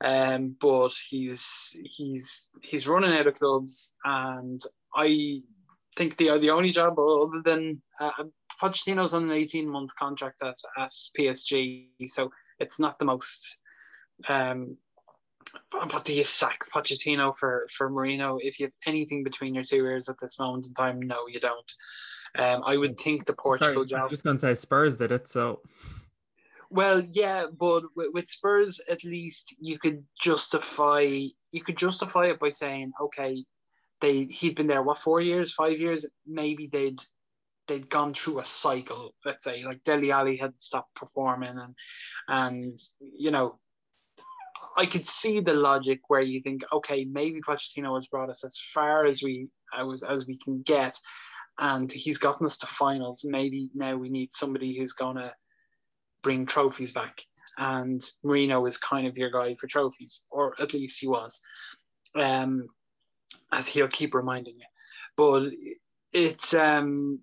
Um, but he's he's he's running out of clubs, and I think the the only job other than uh, Pochettino's on an eighteen month contract at, at PSG, so it's not the most um, but do you sack Pochettino for for Mourinho if you have anything between your two ears at this moment in time? No, you don't. Um, I would think the Portugal Sorry, job. I'm just going to say Spurs did it, so. Well, yeah, but with, with Spurs, at least you could justify you could justify it by saying, okay, they he'd been there what four years, five years, maybe they'd they'd gone through a cycle. Let's say like Dele Alli had stopped performing, and and you know I could see the logic where you think, okay, maybe Pochettino has brought us as far as we as, as we can get, and he's gotten us to finals. Maybe now we need somebody who's gonna bring trophies back. And Mourinho is kind of your guy for trophies, or at least he was, um, as he'll keep reminding you. But it's um,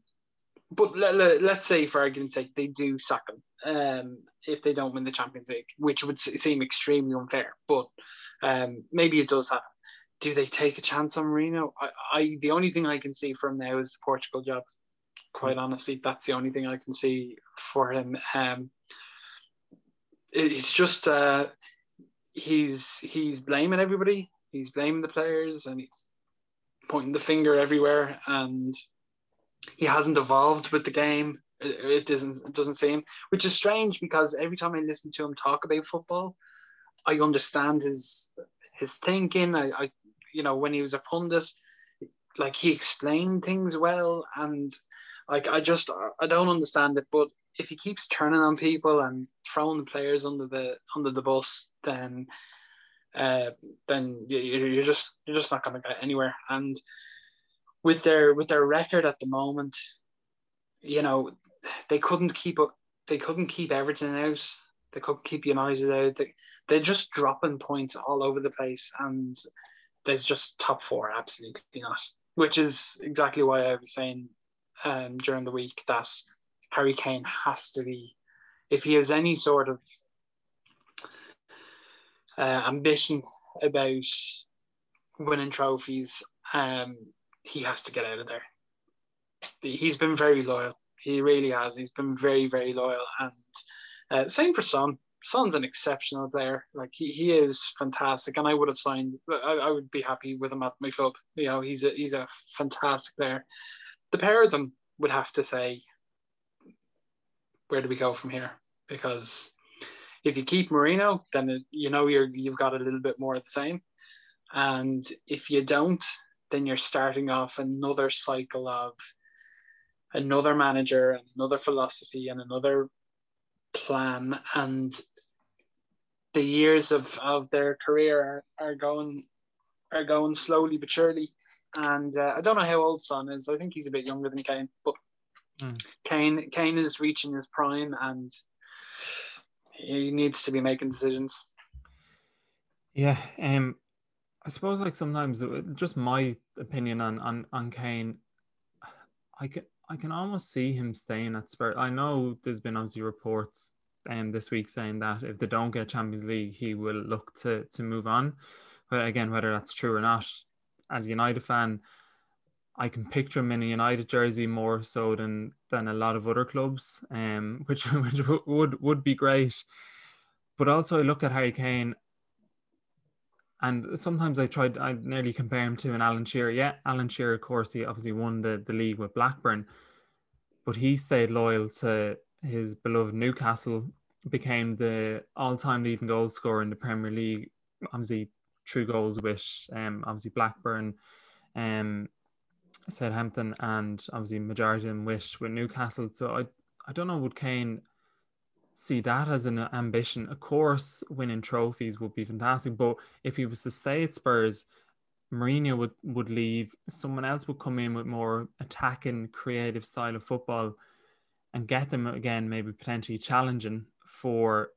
but let, let's say for argument's sake they do sack him um, if they don't win the Champions League, which would seem extremely unfair. But um, maybe it does happen. Do they take a chance on Mourinho? I, I the only thing I can see from now is the Portugal job. Quite honestly, that's the only thing I can see for him. Um, it's just uh, he's he's blaming everybody. He's blaming the players and he's pointing the finger everywhere. And he hasn't evolved with the game it doesn't it doesn't seem, which is strange because every time I listen to him talk about football, I understand his his thinking. I, I you know when he was a pundit, like he explained things well, and like I just I don't understand it. But if he keeps turning on people and throwing the players under the under the bus, then uh, then you, you're just you're just not going to get anywhere. And with their with their record at the moment, you know they couldn't keep up. They couldn't keep Everton out. They couldn't keep United out. They, they're just dropping points all over the place, and there's just top four absolutely not. Which is exactly why I was saying um, during the week that Harry Kane has to be, if he has any sort of uh, ambition about winning trophies, um, he has to get out of there. He's been very loyal. He really has. He's been very, very loyal. And uh, same for Son. Son's an exceptional player. Like he, he is fantastic, and I would have signed. I, I would be happy with him at my club. You know, he's a he's a fantastic player. The pair of them would have to say, where do we go from here? Because if you keep Mourinho, then it, you know you're you've got a little bit more of the same, and if you don't, then you're starting off another cycle of another manager and another philosophy and another plan. And the years of, of their career are, are going are going slowly but surely and uh, I don't know how old Son is I think he's a bit younger than Kane but mm. Kane Kane is reaching his prime and he needs to be making decisions yeah um I suppose like sometimes uh, just my opinion on on on Kane I can I can almost see him staying at Spurs. I know there's been obviously reports um, this week saying that if they don't get Champions League, he will look to to move on. But again, whether that's true or not, as a United fan, I can picture him in a United jersey more so than than a lot of other clubs, um, which which would would be great. But also, I look at Harry Kane and sometimes I tried, I nearly compare him to an Alan Shearer. Yeah, Alan Shearer, of course, he obviously won the, the league with Blackburn, but he stayed loyal to his beloved Newcastle, became the all time leading goal scorer in the Premier League. Obviously, true goals with um, obviously Blackburn, um, Southampton, and obviously majority of them with, with Newcastle. So I, I don't know, would Kane see that as an ambition. Of course, winning trophies would be fantastic, but if he was to stay at Spurs, Mourinho would, would leave, someone else would come in with more attacking, creative style of football and get them again, maybe potentially challenging for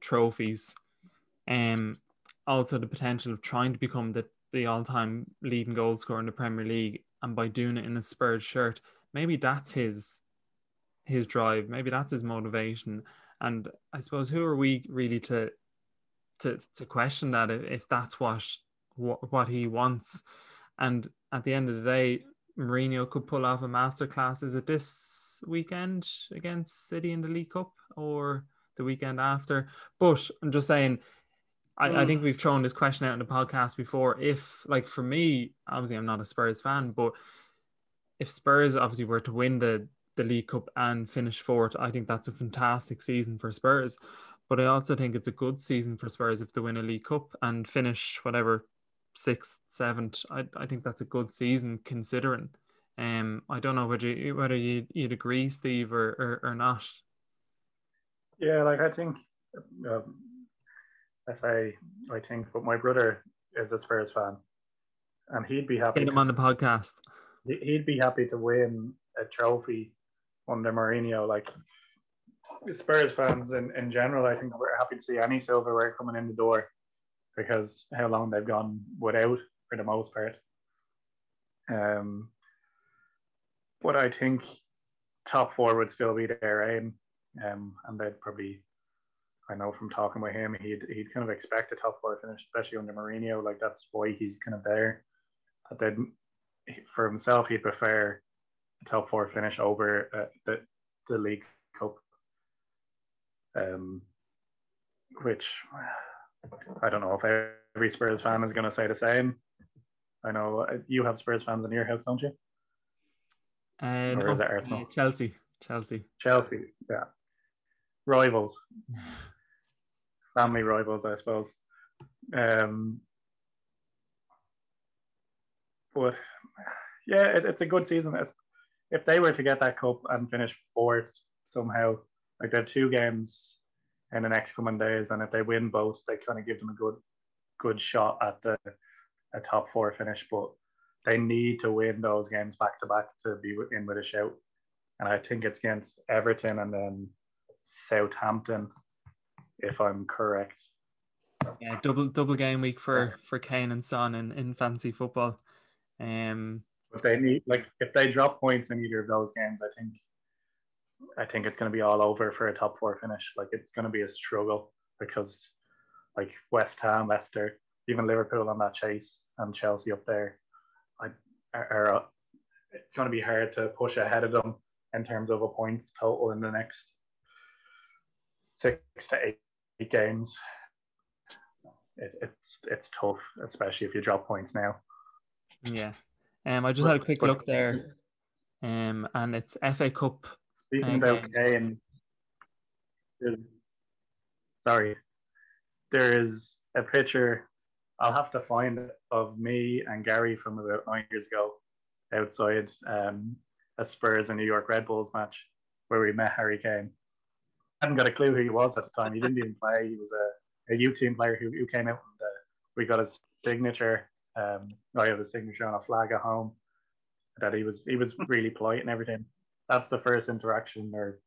trophies. Um, also the potential of trying to become the, the all-time leading goal scorer in the Premier League, and by doing it in a Spurs shirt, maybe that's his his drive. Maybe that's his motivation. And I suppose who are we really to to to question that if, if that's what, what what he wants? And at the end of the day, Mourinho could pull off a masterclass. Is it this weekend against City in the League Cup or the weekend after? But I'm just saying, I, mm. I, think we've thrown this question out in the podcast before. If, like, for me, obviously, I'm not a Spurs fan, but if Spurs obviously were to win the the League Cup and finish fourth, I think that's a fantastic season for Spurs. But I also think it's a good season for Spurs if they win a League Cup and finish whatever sixth, seventh. I, I think that's a good season considering. Um, I don't know whether you, whether you, you'd agree, Steve, or, or, or not. Yeah, like I think, um, I say I think, but my brother is a Spurs fan, and he'd be happy. Get him to, on the podcast. He'd be happy to win a trophy under Mourinho. Like Spurs fans in, in general, I think we're happy to see any silverware coming in the door because how long they've gone without for the most part. Um, but I think top four would still be their aim, um, and they'd probably. I know from talking with him, he'd he'd kind of expect a top four finish, especially under Mourinho. Like that's why he's kind of there. But then for himself, he'd prefer a top four finish over uh, the the League Cup, um, which I don't know if every Spurs fan is going to say the same. I know uh, you have Spurs fans in your house, don't you? Uh, or no, is it Arsenal? Chelsea. Chelsea. Chelsea. Yeah. Rivals. Family rivals, I suppose. Um, but yeah, it, it's a good season. If they were to get that cup and finish fourth somehow, like they have two games in the next coming days, and if they win both, they kind of give them a good good shot at the a top four finish. But they need to win those games back to back to be in with a shout. And I think it's against Everton and then Southampton, if I'm correct. Yeah, double double game week for for Kane and Son in, in fancy football. Um, but they need like if they drop points in either of those games, I think I think it's going to be all over for a top four finish. Like it's going to be a struggle because like West Ham, Leicester, even Liverpool on that chase, and Chelsea up there, I, are, are it's going to be hard to push ahead of them in terms of a points total in the next six to eight games. It, it's it's tough, especially if you drop points now. Yeah, um, I just had a quick look there, um, and it's FA Cup. Speaking uh, about Kane, sorry, there is a picture. I'll have to find it of me and Gary from about nine years ago, outside um, a Spurs and New York Red Bulls match where we met Harry Kane. I hadn't got a clue who he was at the time. He didn't even play. He was a, a U team player who, who came out and uh, we got his signature um, I have a signature on a flag at home. That he was he was really polite and everything. That's the first interaction, or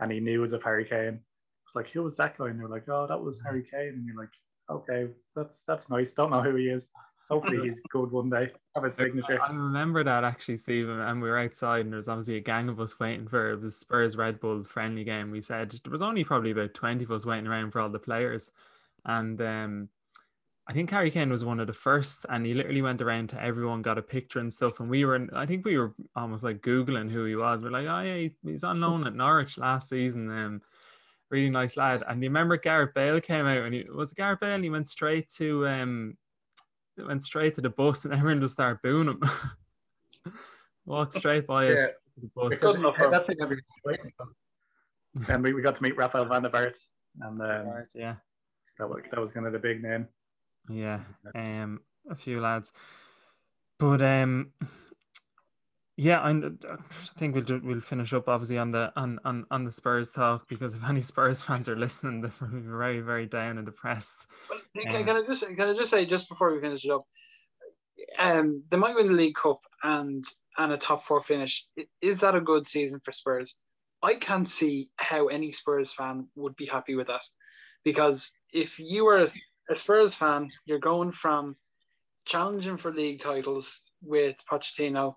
and he knew it was of Harry Kane. It's like, who was that guy? And they're like, oh, that was Harry Kane. And you're like, okay, that's that's nice. Don't know who he is. Hopefully he's good one day. Have a signature. I remember that actually, Stephen, and we were outside and there was obviously a gang of us waiting for it was Spurs Red Bull friendly game. We said there was only probably about 20 of us waiting around for all the players. And um I think Harry Kane was one of the first, and he literally went around to everyone, got a picture and stuff. And we were, I think we were almost like googling who he was. We're like, oh yeah, he's on loan at Norwich last season. Um, really nice lad. And you remember Gareth Bale came out, and he was Gareth Bale, and he went straight to um, went straight to the bus, and everyone just started booing him. Walked straight by us. Yeah, and we, we got to meet Rafael van der Vaart, and um, yeah, that was that was kind of the big name. Yeah, um, a few lads, but um, Yeah, I think we'll do, we'll finish up obviously on the on, on on the Spurs talk because if any Spurs fans are listening, they're very very down and depressed. Well, can, um, can, I just can I just say just before we finish it up, um, they might win the League Cup and and a top four finish. Is that a good season for Spurs? I can't see how any Spurs fan would be happy with that, because if you were a Spurs fan, you're going from challenging for league titles with Pochettino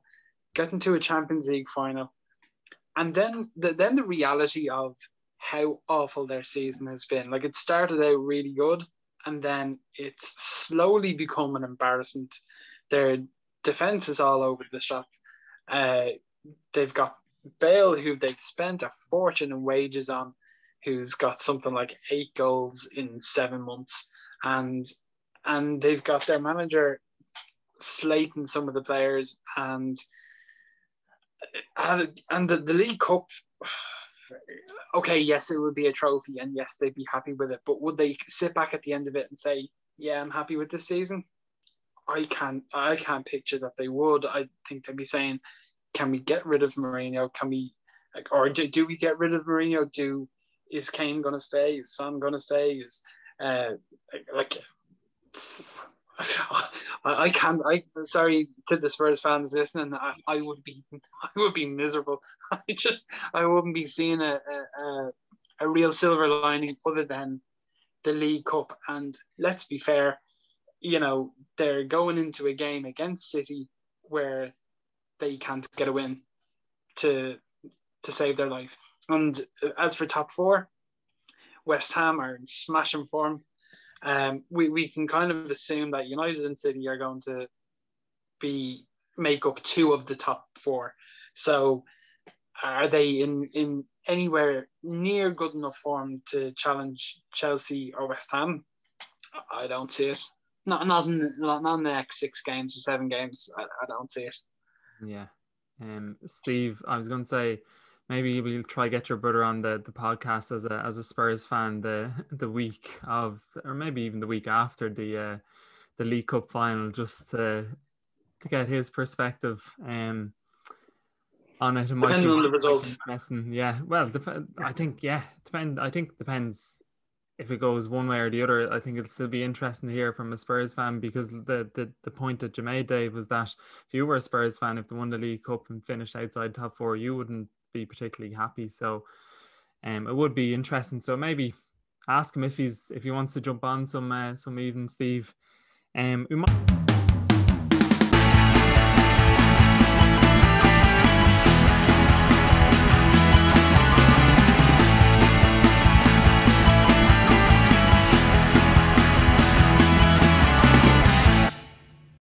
getting to a Champions League final, and then the then the reality of how awful their season has been. Like it started out really good, and then it's slowly become an embarrassment. Their defense is all over the shop. Uh, they've got Bale, who they've spent a fortune in wages on, who's got something like eight goals in seven months, and and they've got their manager slating some of the players and and, and the, the League Cup, okay, yes, it would be a trophy, and yes, they'd be happy with it. But would they sit back at the end of it and say, "Yeah, I'm happy with this season"? I can't. I can't picture that they would. I think they'd be saying, "Can we get rid of Mourinho? Can we, like, or do, do we get rid of Mourinho? Do is Kane going to stay? Is Son going to stay? Is uh, like I, I can't. I sorry to the Spurs fans listening. I, I would be I would be miserable. I just I wouldn't be seeing a, a a real silver lining other than the League Cup. And let's be fair, you know they're going into a game against City where they can't get a win to to save their life. And as for top four, West Ham are in smashing form um, we, we can kind of assume that United and City are going to be make up two of the top four. So are they in, in anywhere near good enough form to challenge Chelsea or West Ham? I don't see it. Not not in, not in the next six games or seven games. I, I don't see it. Yeah. Um, Steve, I was going to say maybe we'll try get your brother on the, the podcast as a as a Spurs fan the the week of or maybe even the week after the uh, the League Cup final just to, to get his perspective um on it. it might Depending on the results. Yeah, well, dep- I think yeah, depend. I think depends if it goes one way or the other. I think it'll still be interesting to hear from a Spurs fan because the the, the point that you made, Dave, was that if you were a Spurs fan, if they won the League Cup and finished outside top four, you wouldn't be particularly happy. So um, it would be interesting. So maybe ask him if he's if he wants to jump on some uh, some even Steve. Um, we might.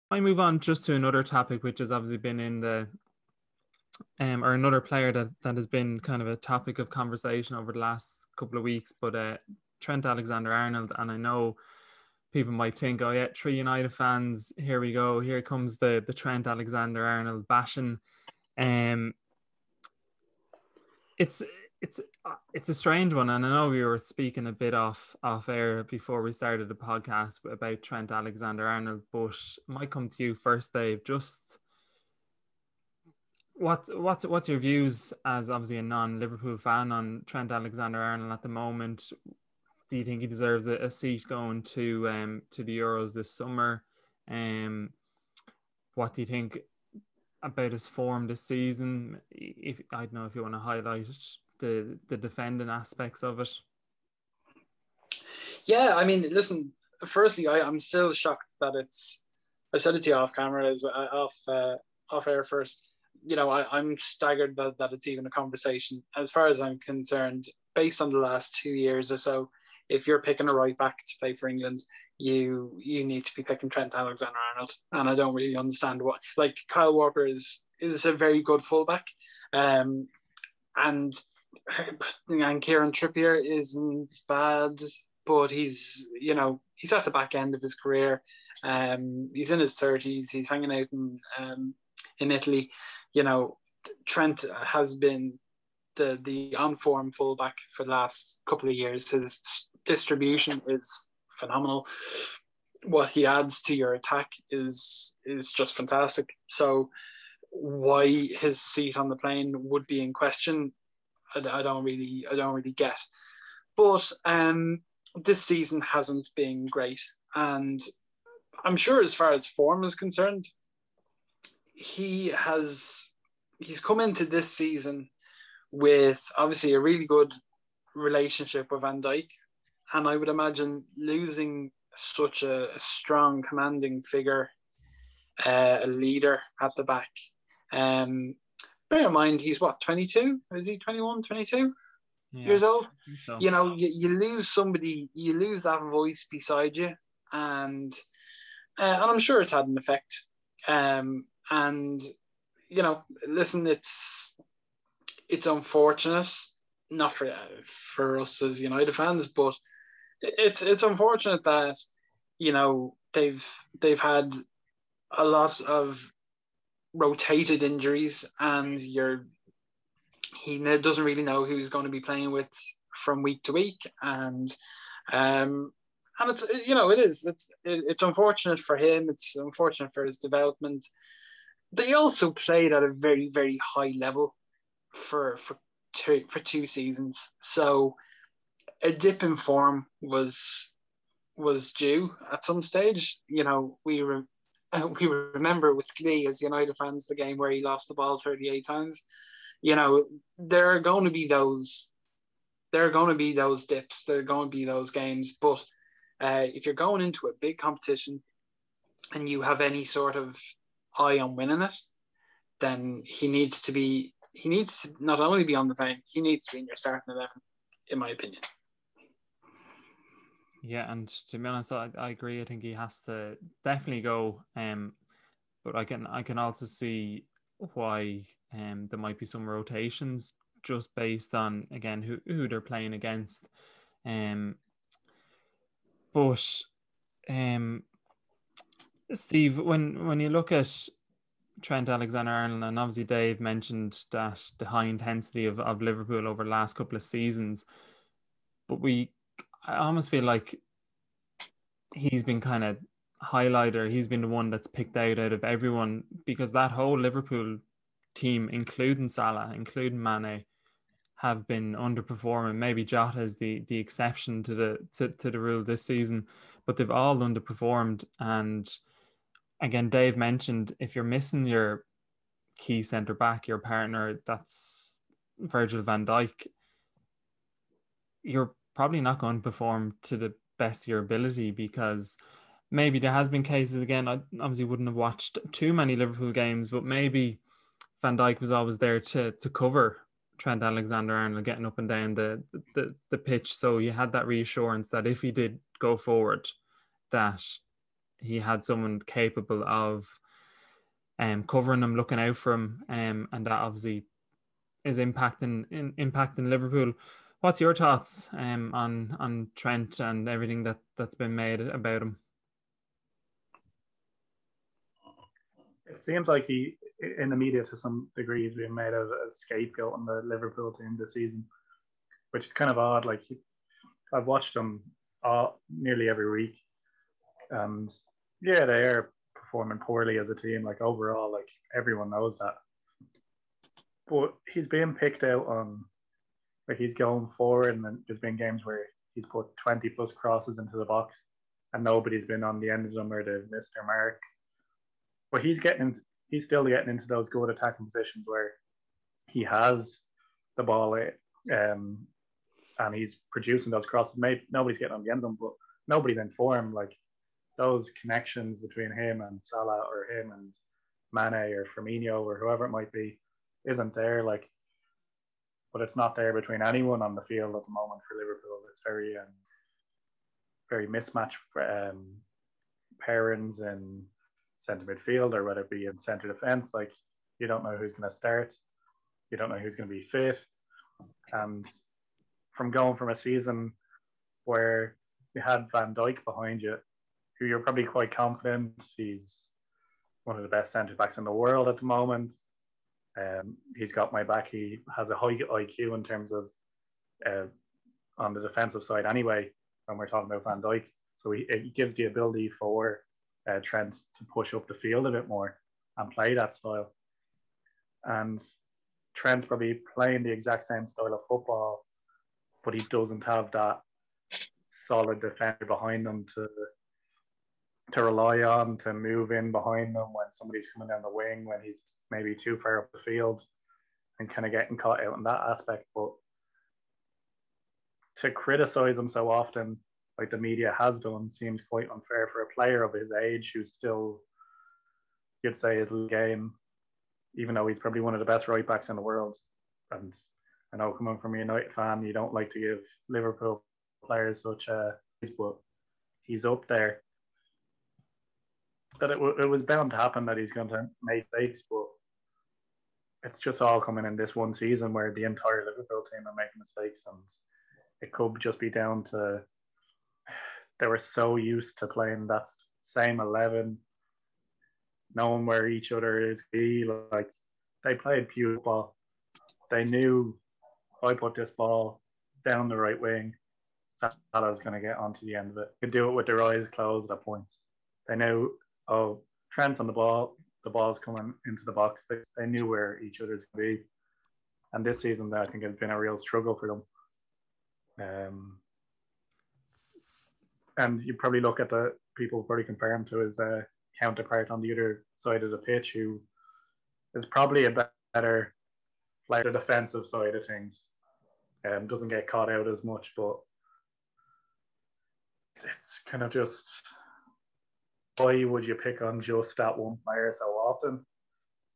I move on just to another topic, which has obviously been in the um, or another player that, that has been kind of a topic of conversation over the last couple of weeks, but uh, Trent Alexander Arnold. And I know people might think, oh, yeah, three United fans, here we go. Here comes the, the Trent Alexander Arnold bashing. Um, it's it's it's a strange one, and I know we were speaking a bit off off air before we started the podcast about Trent Alexander Arnold, but might come to you first, Dave. Just what what's what's your views as obviously a non-Liverpool fan on Trent Alexander-Arnold at the moment? Do you think he deserves a, a seat going to um to the Euros this summer? Um, what do you think about his form this season? If I don't know if you want to highlight the the defending aspects of it. Yeah, I mean, listen. Firstly, I, I'm still shocked that it's. I said it to you off camera, as uh, off uh, off air first you know, I, am staggered that, that it's even a conversation. As far as I'm concerned, based on the last two years or so, if you're picking a right back to play for England, you you need to be picking Trent Alexander Arnold. And I don't really understand what like Kyle Walker is is a very good fullback. Um and and Kieran Trippier isn't bad, but he's you know, he's at the back end of his career. Um he's in his thirties, he's hanging out in um in Italy you know, Trent has been the the on form fullback for the last couple of years. His distribution is phenomenal. What he adds to your attack is is just fantastic. So why his seat on the plane would be in question, I, I don't really, I don't really get. But um, this season hasn't been great, and I'm sure as far as form is concerned, he has he's come into this season with obviously a really good relationship with Van Dijk, and I would imagine losing such a, a strong, commanding figure, uh, a leader at the back. Um, bear in mind, he's what, 22? Is he 21, 22 yeah, years old? So. You know, you, you lose somebody, you lose that voice beside you, and uh, and I'm sure it's had an effect. Um, and you know, listen, it's it's unfortunate, not for for us as United fans, but it's it's unfortunate that you know they've they've had a lot of rotated injuries, and you're he doesn't really know who he's going to be playing with from week to week, and um, and it's you know it is it's it's unfortunate for him. It's unfortunate for his development. They also played at a very very high level for for two for two seasons, so a dip in form was was due at some stage. You know, we we remember with Glee as United fans the game where he lost the ball 38 times. You know, there are going to be those there are going to be those dips, there are going to be those games, but uh, if you're going into a big competition and you have any sort of eye on winning it, then he needs to be he needs to not only be on the bench, he needs to be in your starting eleven, in my opinion. Yeah, and to be honest, I, I agree. I think he has to definitely go. Um, but I can I can also see why um there might be some rotations just based on again who who they're playing against. Um, but um, Steve, when when you look at Trent Alexander Arnold, and obviously Dave mentioned that the high intensity of, of Liverpool over the last couple of seasons, but we I almost feel like he's been kind of highlighter. He's been the one that's picked out out of everyone because that whole Liverpool team, including Salah, including Mane, have been underperforming. Maybe Jota is the the exception to the to, to the rule this season, but they've all underperformed. And again, Dave mentioned if you're missing your key centre back, your partner, that's Virgil van Dijk, you're probably not going to perform to the best of your ability because maybe there has been cases again. I obviously wouldn't have watched too many Liverpool games, but maybe Van Dijk was always there to to cover Trent Alexander Arnold getting up and down the, the the pitch. So he had that reassurance that if he did go forward, that he had someone capable of um covering him, looking out for him, um, and that obviously is impacting in, impacting Liverpool. What's your thoughts um, on on Trent and everything that that's been made about him? It seems like he, in the media, to some degree, has been made as a scapegoat on the Liverpool team this season, which is kind of odd. Like he, I've watched him all, nearly every week, and yeah, they are performing poorly as a team. Like overall, like everyone knows that, but he's being picked out on like he's going forward, and there's been games where he's put 20 plus crosses into the box, and nobody's been on the end of them or they've missed their mark. But he's getting, he's still getting into those good attacking positions where he has the ball, um, and he's producing those crosses. Maybe nobody's getting on the end of them, but nobody's in form. Like those connections between him and Salah or him and Mane or Firmino or whoever it might be isn't there. Like but it's not there between anyone on the field at the moment for Liverpool. It's very um, very mismatched um, pairings in centre midfield or whether it be in centre defence. Like you don't know who's going to start, you don't know who's going to be fit, and from going from a season where you had Van Dijk behind you, who you're probably quite confident he's one of the best centre backs in the world at the moment. Um, he's got my back. He has a high IQ in terms of uh, on the defensive side anyway. When we're talking about Van Dijk, so he, gives the ability for uh, Trent to push up the field a bit more and play that style. and Trent's probably playing the exact same style of football, but he doesn't have that solid defender behind him to to rely on to move in behind them when somebody's coming down the wing when he's maybe too far up the field and kind of getting caught out in that aspect. But to criticize him so often, like the media has done, seems quite unfair for a player of his age who's still, you'd say, his game, even though he's probably one of the best right backs in the world. And I know coming from a United fan, you don't like to give Liverpool players such a, but he's up there that it, w- it was bound to happen that he's going to make mistakes, but it's just all coming in this one season where the entire Liverpool team are making mistakes, and it could just be down to they were so used to playing that same eleven, knowing where each other is. Like they played pure. They knew I put this ball down the right wing. Salah's going to get onto the end of it. Could do it with their eyes closed at points. They knew oh, Trent's on the ball, the ball's coming into the box. They, they knew where each other's going to be. And this season, I think it's been a real struggle for them. Um, and you probably look at the people probably compare him to his uh, counterpart on the other side of the pitch, who is probably a better like the defensive side of things. Um, doesn't get caught out as much, but it's kind of just why would you pick on just that one player so often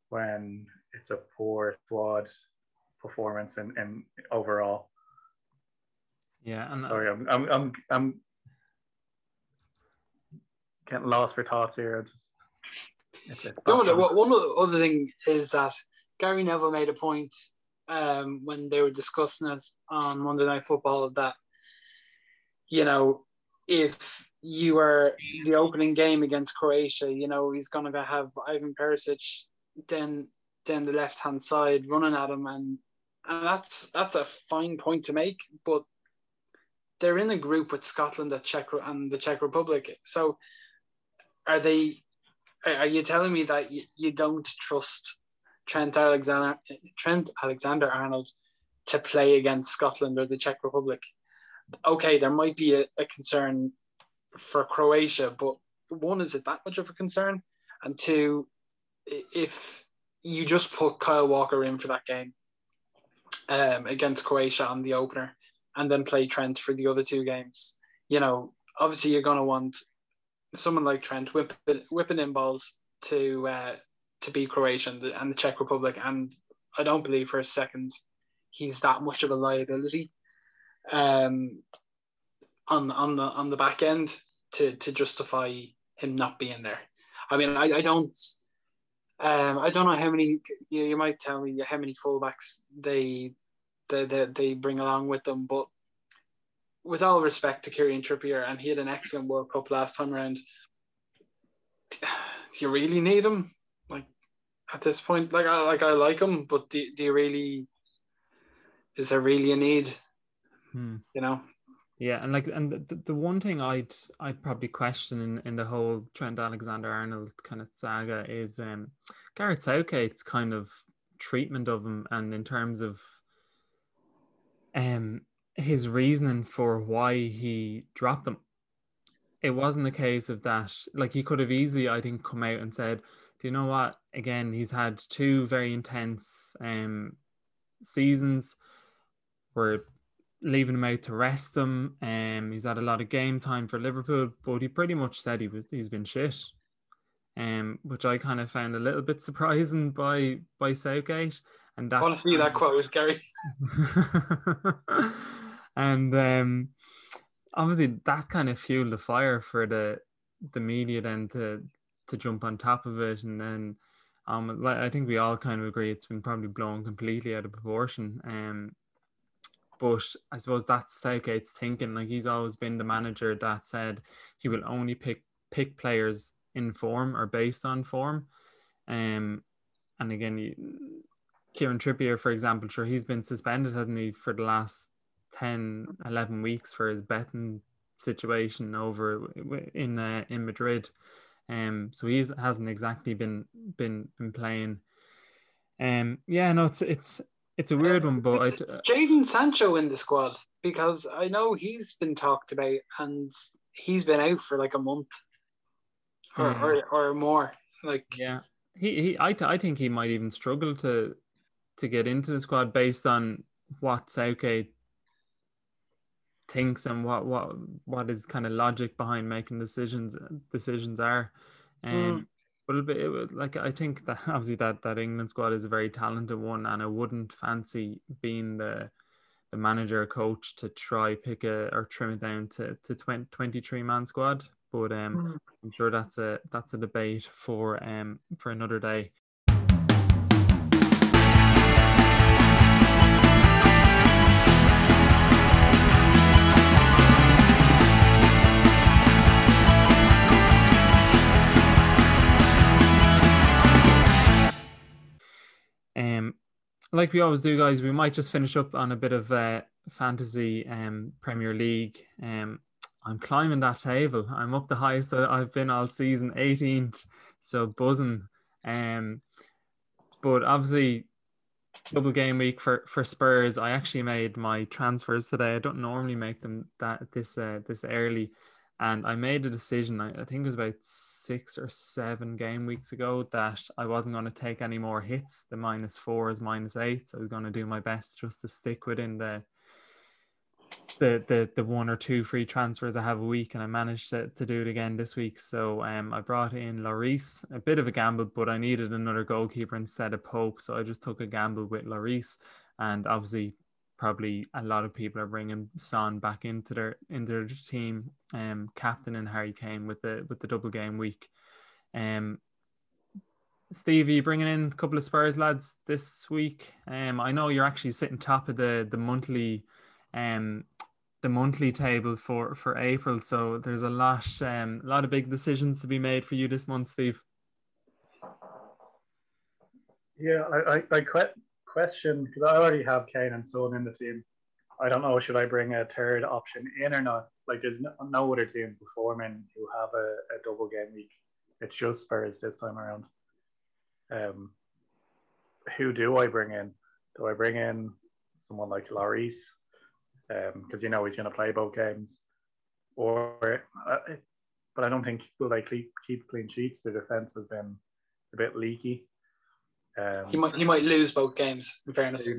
when it's a poor squad performance in, in overall? Yeah, and sorry, I'm I'm I'm, I'm getting lost for thoughts here. Just, no, no, one other thing is that Gary Neville made a point um, when they were discussing it on Monday Night Football that you know if you are the opening game against Croatia, you know, he's going to have Ivan Perisic then then the left hand side running at him, and and that's that's a fine point to make. But they're in a group with Scotland, the Czech, and the Czech Republic. So, are they? Are you telling me that you, you don't trust Trent Alexander Trent Alexander Arnold to play against Scotland or the Czech Republic? Okay, there might be a, a concern for Croatia, but one, is it that much of a concern? And two, if you just put Kyle Walker in for that game um, against Croatia on the opener and then play Trent for the other two games, you know, obviously you're going to want someone like Trent whipping, whipping in balls to uh, to beat Croatia and the, and the Czech Republic. And I don't believe for a second he's that much of a liability. Um, on on the on the back end to to justify him not being there. I mean, I, I don't um, I don't know how many you, you might tell me how many fullbacks they, they they they bring along with them, but with all respect to Kieran Trippier, and he had an excellent World Cup last time around. Do you really need him? Like at this point, like I like I like him, but do, do you really? Is there really a need? Hmm. You know. Yeah, and like, and the, the one thing I'd I'd probably question in, in the whole Trent Alexander Arnold kind of saga is um Gareth Southgate's kind of treatment of him, and in terms of um his reasoning for why he dropped him. It wasn't a case of that. Like he could have easily, I think, come out and said, "Do you know what? Again, he's had two very intense um seasons." Where leaving him out to rest him. Um, he's had a lot of game time for Liverpool, but he pretty much said he was he's been shit. Um, which I kind of found a little bit surprising by by Southgate. And that I want to see that quote, Gary. and um, obviously that kind of fueled the fire for the the media then to to jump on top of it, and then um, I think we all kind of agree it's been probably blown completely out of proportion. Um, but I suppose that's Southgate's thinking. Like he's always been the manager that said he will only pick pick players in form or based on form. Um, and again, you, Kieran Trippier, for example, sure he's been suspended, hasn't he, for the last 10, 11 weeks for his betting situation over in uh, in Madrid. Um, so he hasn't exactly been been been playing. Um, yeah, no, it's it's it's a weird one, but I, uh, Jadon Sancho in the squad because I know he's been talked about and he's been out for like a month or Yeah. or, or more. Like yeah, he he I, th- I think he might even struggle to to get into the squad based on what Southgate thinks and what what what is kind of logic behind making decisions decisions are. Hmm. Um, but it'll be, it would, like I think that obviously that that England squad is a very talented one, and I wouldn't fancy being the the manager or coach to try pick a or trim it down to to 20, 23 man squad. But um, Mm. I'm sure that's a that's a debate for um for another day. Like we always do, guys, we might just finish up on a bit of uh, fantasy um Premier League. Um, I'm climbing that table. I'm up the highest that I've been all season, 18th. So buzzing. Um, but obviously, double game week for for Spurs. I actually made my transfers today. I don't normally make them that this uh, this early, and I made a decision. I, think it was about six or seven game weeks ago that I wasn't going to take any more hits. The minus fours, minus eights. I was going to do my best just to stick within the the the the one or two free transfers I have a week, and I managed to, to do it again this week. So um, I brought in Lloris, a bit of a gamble, but I needed another goalkeeper instead of Pope, so I just took a gamble with Lloris, and obviously probably a lot of people are bringing Son back into their into their team, um, captain and Harry Kane with the with the double game week, um. You bringing in a couple of Spurs lads this week? Um, I know you're actually sitting top of the the monthly um the monthly table for for April. So there's a lot um a lot of big decisions to be made for you this month, Steve. Yeah, I, I, I que- question because I already have Kane and Son in the team. I don't know should I bring a third option in or not. Like there's no, no other team performing who have a, a double game week. It's just Spurs this time around. Um, who do I bring in? Do I bring in someone like Lloris? Because you know he's going to play both games, or uh, but I don't think will they keep, keep clean sheets. The defense has been a bit leaky. Um, he might he might lose both games. In fairness, he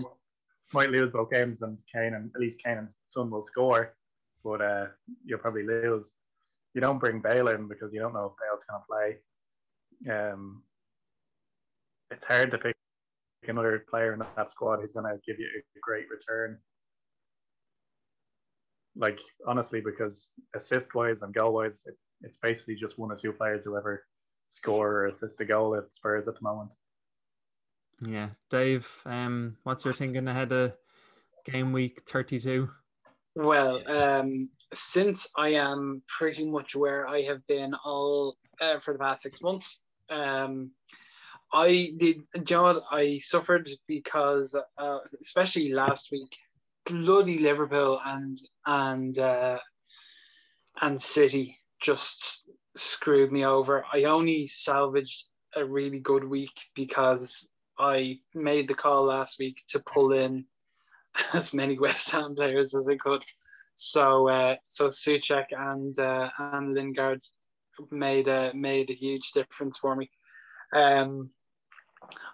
might lose both games, and Kane and at least Kane and Son will score, but uh, you'll probably lose. You don't bring Bale in because you don't know if Bale's going to play. Um, it's hard to pick another player in that squad who's going to give you a great return. Like honestly, because assist wise and goal wise, it, it's basically just one or two players who ever score or assist a goal at Spurs at the moment. Yeah, Dave. Um, what's your thinking ahead of game week thirty-two? Well, um, since I am pretty much where I have been all uh, for the past six months, um, I did. John, I suffered because, uh, especially last week, bloody Liverpool and and uh, and City just screwed me over. I only salvaged a really good week because I made the call last week to pull in as many West Ham players as I could. So uh, so Soucek and uh, and Lingard made a made a huge difference for me. Um,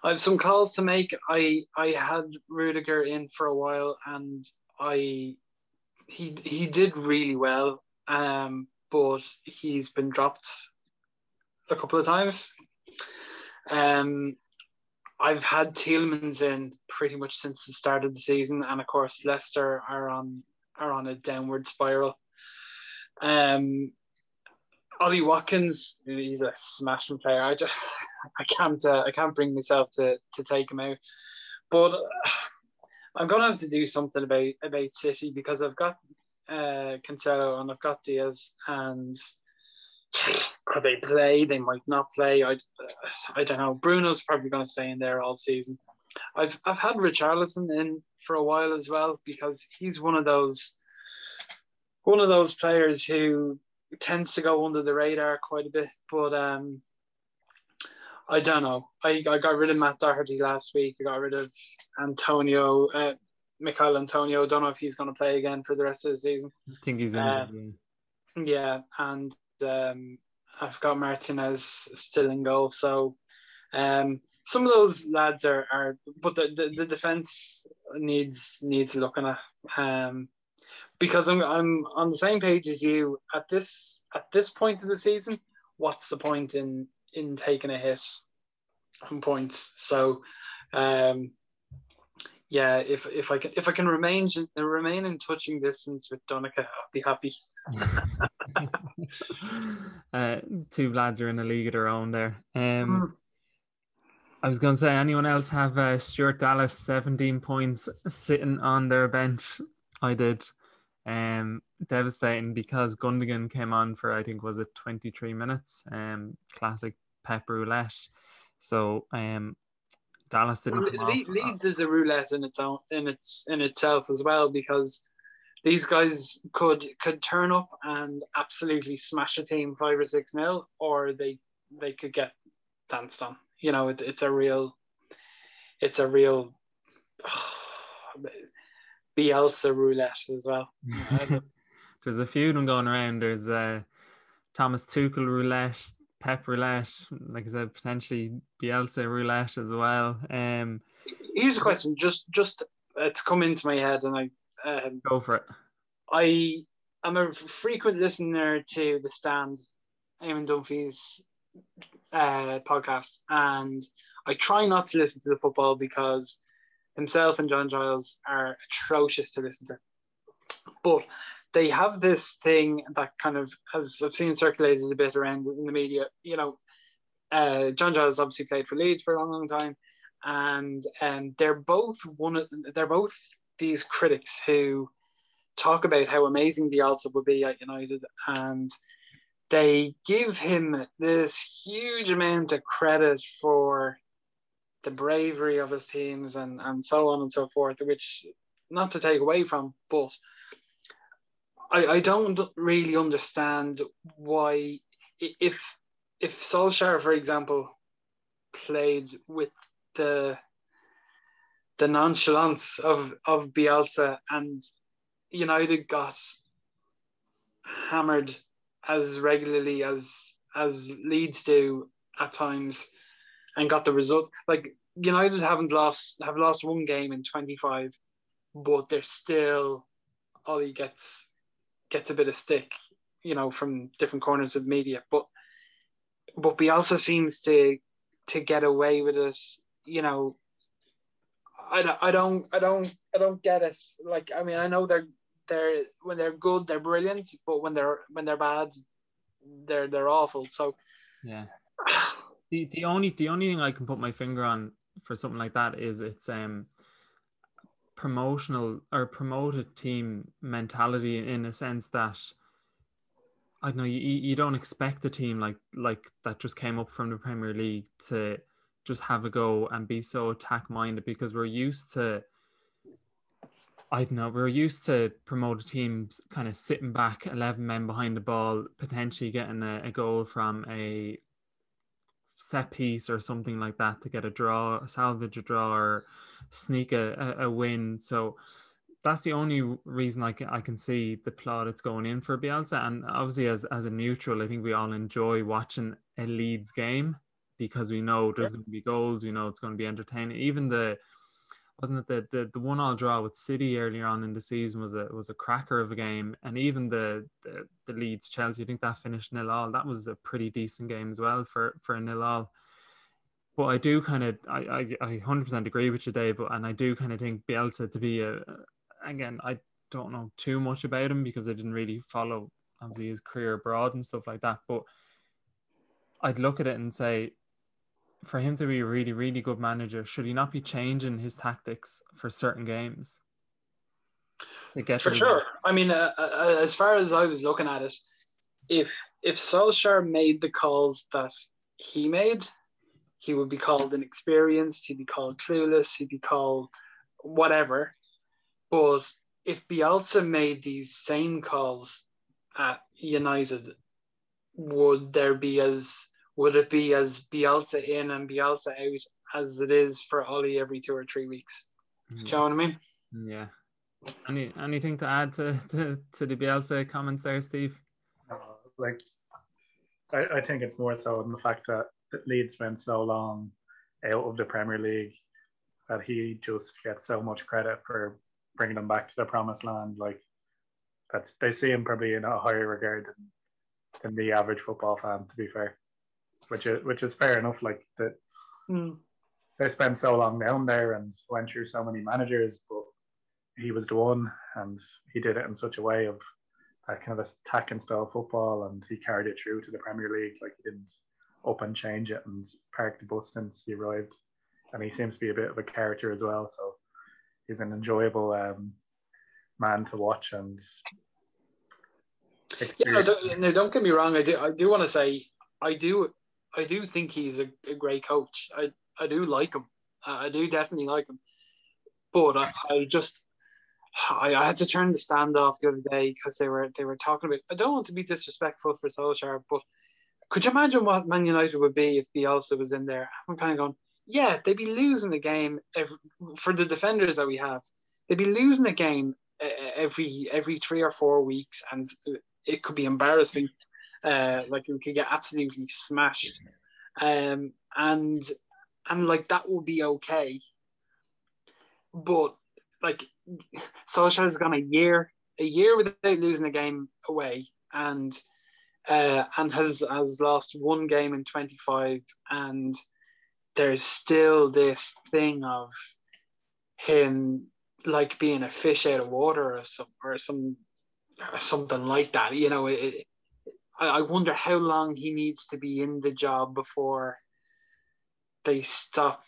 I have some calls to make. I I had Rudiger in for a while, and I he he did really well. Um, but he's been dropped a couple of times. Um, I've had Tielemans in pretty much since the start of the season, and of course Leicester are on are on a downward spiral. Um, Ollie Watkins, he's a smashing player. I just I can't uh, I can't bring myself to to take him out, but I'm gonna have to do something about about City because I've got uh, Cancelo and I've got Dias and could they play? They might not play. I, I don't know. Bruno's probably going to stay in there all season. I've I've had Richarlison in for a while as well because he's one of those one of those players who tends to go under the radar quite a bit. But um, I don't know. I, I got rid of Matt Doherty last week. I got rid of Antonio, uh, Michail Antonio. Don't know if he's going to play again for the rest of the season. I think he's in. Um, yeah, and um, I've got Martinez still in goal. So um, some of those lads are, are but the, the, the defense needs needs looking at. Um, because I'm I'm on the same page as you at this at this point of the season. What's the point in in taking a hit on points? So, um, yeah, if if I can if I can remain remain in touching distance with Donica, I'll be happy. uh, two lads are in a league of their own there. Um, mm. I was going to say, anyone else have uh, Stuart Dallas 17 points sitting on their bench? I did. Um, devastating because Gundogan came on for I think was it 23 minutes. Um, classic pep roulette. So um, Dallas didn't. Le- Leeds is a roulette in its own in its in itself as well because these guys could could turn up and absolutely smash a team five or six nil, or they they could get danced on. You know, it, it's a real, it's a real. Oh, Bielsa roulette as well. There's a few of them going around. There's uh, Thomas Tuchel roulette, Pep roulette, like I said, potentially Bielsa roulette as well. Um, Here's a question, just just it's come into my head, and I um, go for it. I am a frequent listener to the Stand, Eamon Dunphy's uh, podcast, and I try not to listen to the football because himself and John Giles are atrocious to listen to. But they have this thing that kind of has I've seen circulated a bit around in the media. You know, uh, John Giles obviously played for Leeds for a long, long time, and um, they're both one. Of, they're both these critics who talk about how amazing the Bielsa would be at United, and they give him this huge amount of credit for the bravery of his teams and, and so on and so forth, which not to take away from, but I, I don't really understand why if if Solskjaer, for example, played with the the nonchalance of, of Bielsa and United got hammered as regularly as as Leeds do at times and got the result. Like United haven't lost have lost one game in 25, but they're still Ole gets gets a bit of stick, you know, from different corners of media. But but Bielsa seems to to get away with it, you know. I don't, I don't I don't I don't get it. Like I mean I know they're they're when they're good they're brilliant, but when they're when they're bad they're they're awful. So yeah. the the only the only thing I can put my finger on for something like that is it's um promotional or promoted team mentality in a sense that I don't know you, you don't expect a team like like that just came up from the Premier League to just have a go and be so attack minded because we're used to I don't know, we're used to promoted teams kind of sitting back 11 men behind the ball, potentially getting a, a goal from a set piece or something like that to get a draw, salvage a draw, or sneak a, a, a win. So that's the only reason I can I can see the plot plaudits going in for Bielsa. And obviously, as as a neutral, I think we all enjoy watching a Leeds game because we know there's yeah. going to be goals. We know it's going to be entertaining. Even the wasn't it the, the the one all draw with City earlier on in the season was a was a cracker of a game, and even the the, the Leeds Chelsea, I think that finished nil all. That was a pretty decent game as well for for a nil all. But I do kind of I I hundred percent agree with you, Dave. But and I do kind of think Bielsa to be a again I don't know too much about him because I didn't really follow obviously his career abroad and stuff like that. But I'd look at it and say for him to be a really, really good manager, should he not be changing his tactics for certain games? I guess for sure. I mean, uh, uh, as far as I was looking at it, if if Solskjaer made the calls that he made, he would be called inexperienced. He'd be called clueless. He'd be called whatever. But if Bielsa made these same calls at United, would there be as would it be as Bielsa in and Bielsa out as it is for Ole every two or three weeks? Do you know what I mean? Yeah. Any anything to add to, to, to the Bielsa comments there, Steve? Uh, like, I, I think it's more so in the fact that Leeds spent so long out of the Premier League that he just gets so much credit for bringing them back to the promised land. Like, that's they see him probably in a higher regard than, than the average football fan. To be fair, which is which is fair enough. Like that, mm. they spent so long down there and went through so many managers, but he was the one, and he did it in such a way of that kind of a attacking style football, and he carried it through to the Premier League. Like he didn't up and change it and park the bus since he arrived, and he seems to be a bit of a character as well. So he's an enjoyable um, man to watch and. Yeah, no don't, no, don't get me wrong. I do, I do want to say, I do, I do think he's a, a great coach. I, I do like him. I do definitely like him. But I, I just, I, I, had to turn the stand off the other day because they were they were talking about. I don't want to be disrespectful for Solskjaer, but could you imagine what Man United would be if Bielsa was in there? I'm kind of going, yeah, they'd be losing the game every, for the defenders that we have. They'd be losing a game every every three or four weeks, and it could be embarrassing. Uh, like we could get absolutely smashed, um, and and like that will be okay. But like Solskjaer's gone a year, a year without losing a game away, and uh, and has has lost one game in 25, and there's still this thing of him like being a fish out of water or some or some or something like that. You know, it, I wonder how long he needs to be in the job before they stop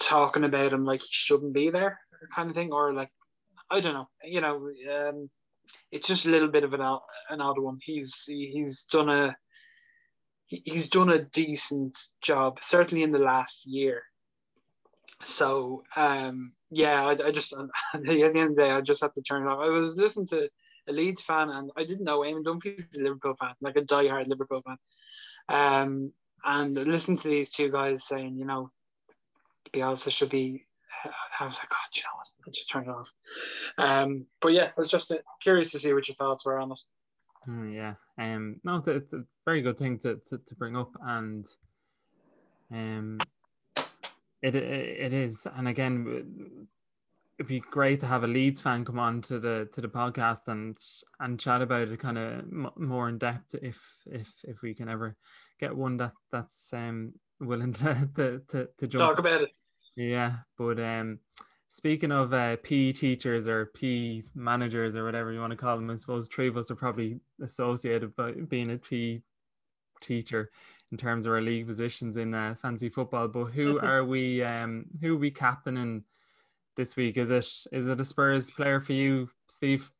talking about him like he shouldn't be there, kind of thing, or like I don't know. You know, um, it's just a little bit of an an odd one. He's he's done a he's done a decent job, certainly in the last year. So um, yeah, I, I just at the end of the day, I just had to turn it off. I was listening to a Leeds fan, and I didn't know Eamon Dunphy's a Liverpool fan, like a die-hard Liverpool fan. Um, and listen to these two guys saying, you know, Bielsa should be. I was like, God, you know what? I just turned it off. Um, but yeah, I was just curious to see what your thoughts were on it. Mm, yeah, um, no, it's a, it's a very good thing to, to, to bring up, and um, it, it it is, and again, it'd be great to have a Leeds fan come on to the to the podcast and and chat about it kind of m- more in depth if if if we can ever get one that that's um willing to to to, to jump. talk about it. Yeah, but um Speaking of uh, PE teachers or PE managers or whatever you want to call them, I suppose three of us are probably associated by being a PE teacher in terms of our league positions in uh, fancy football. But who are we? Um, who are we captaining this week? Is it is it a Spurs player for you, Steve?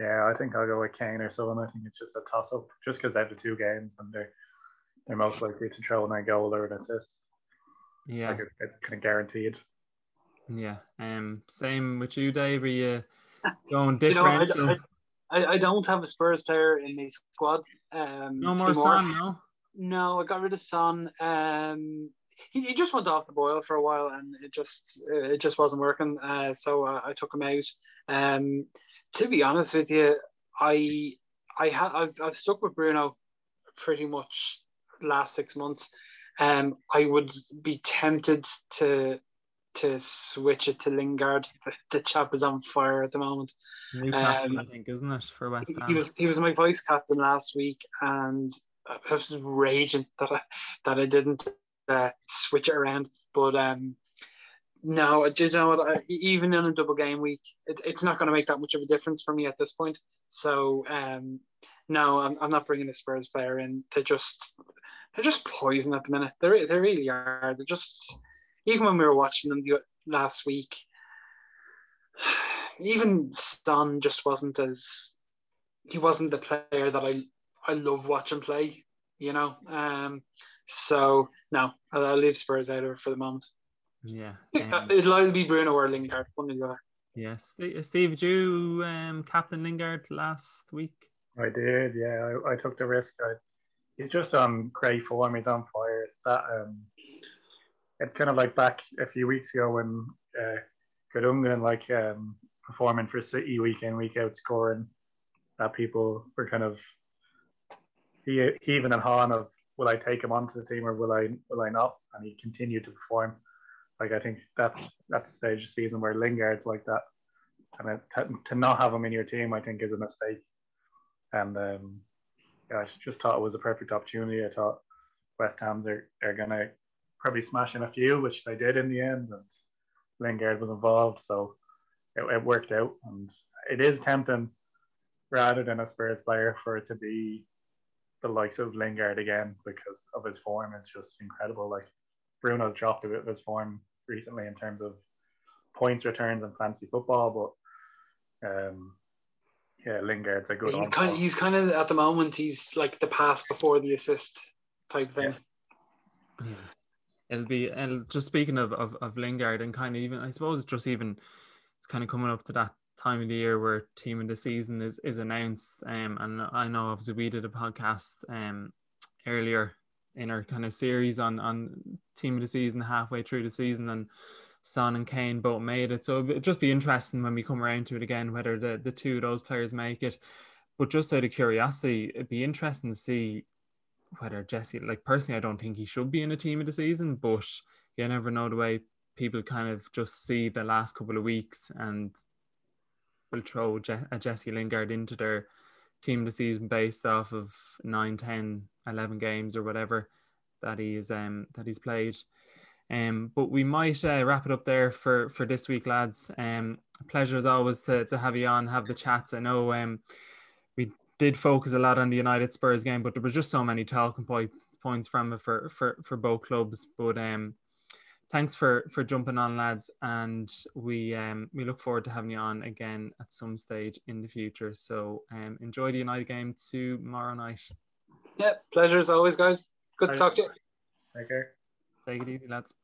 Yeah, I think I'll go with Kane or someone. I think it's just a toss up, just because they have the two games and they're they're most likely to throw in a goal or an assist. Yeah, like it's kind of guaranteed. Yeah. Um. Same with you, Dave. Are you going differential? you know, I, I, I, don't have a Spurs player in my squad. Um, no more Son, no. No, I got rid of Son. Um, he, he just went off the boil for a while, and it just it just wasn't working. Uh, so I, I took him out. Um, to be honest with you, I I have I've, I've stuck with Bruno pretty much last six months. Um, I would be tempted to to switch it to Lingard. The, the chap is on fire at the moment. Newcastle, um, I think, isn't it for West Ham? He was he was my vice captain last week, and I was raging that I that I didn't uh, switch it around. But um, no, you know what? Even in a double game week, it, it's not going to make that much of a difference for me at this point. So um, no, I'm, I'm not bringing a Spurs player in. They're just they're just poison at the minute. They they really are. They're just even when we were watching them the, last week, even Son just wasn't as he wasn't the player that I I love watching play. You know, um, so no, I'll, I'll leave Spurs out of it for the moment. Yeah, um, it'll either be Bruno or Lingard, one or the other. Yes, Steve, did you um, captain Lingard last week? I did. Yeah, I, I took the risk. I he's just on great form. He's on fire. It's that um, it's kind of like back a few weeks ago when uh, Gundogan like um, performing for City week in week out, scoring. That people were kind of he, he even and Han of will I take him onto the team or will I will I not? And he continued to perform. Like I think that's that's the stage of the season where Lingard's like that, and it, to, to not have him in your team, I think, is a mistake. And um, yeah, I just thought it was a perfect opportunity. I thought West Ham's are, are gonna probably smash in a few, which they did in the end, and Lingard was involved, so it, it worked out. And it is tempting, rather than a Spurs player, for it to be the likes of Lingard again because of his form is just incredible. Like Bruno's dropped a bit of his form recently in terms of points returns and fancy football, but um, yeah, Lingard's a good. He's kind, of, he's kind of at the moment. He's like the pass before the assist type thing. Yeah. It'll be and just speaking of, of of Lingard and kind of even I suppose just even it's kind of coming up to that time of the year where team of the season is is announced. Um, and I know obviously we did a podcast um earlier in our kind of series on on team of the season halfway through the season and Son and Kane both made it. So it'd just be interesting when we come around to it again whether the, the two of those players make it. But just out of curiosity, it'd be interesting to see whether Jesse, like personally, I don't think he should be in a team of the season, but you never know the way people kind of just see the last couple of weeks and will throw Je- a Jesse Lingard into their team the season based off of 9, 10, 11 games or whatever that he's um that he's played. Um, but we might uh, wrap it up there for for this week, lads. Um, pleasure as always to, to have you on, have the chats. I know um, we did focus a lot on the United Spurs game, but there was just so many talking point, points from it for for for both clubs. But um, thanks for for jumping on, lads, and we um we look forward to having you on again at some stage in the future. So um, enjoy the United game tomorrow night. Yeah, pleasure as always, guys. Good to talk to you. Take care. Take it easy, lads.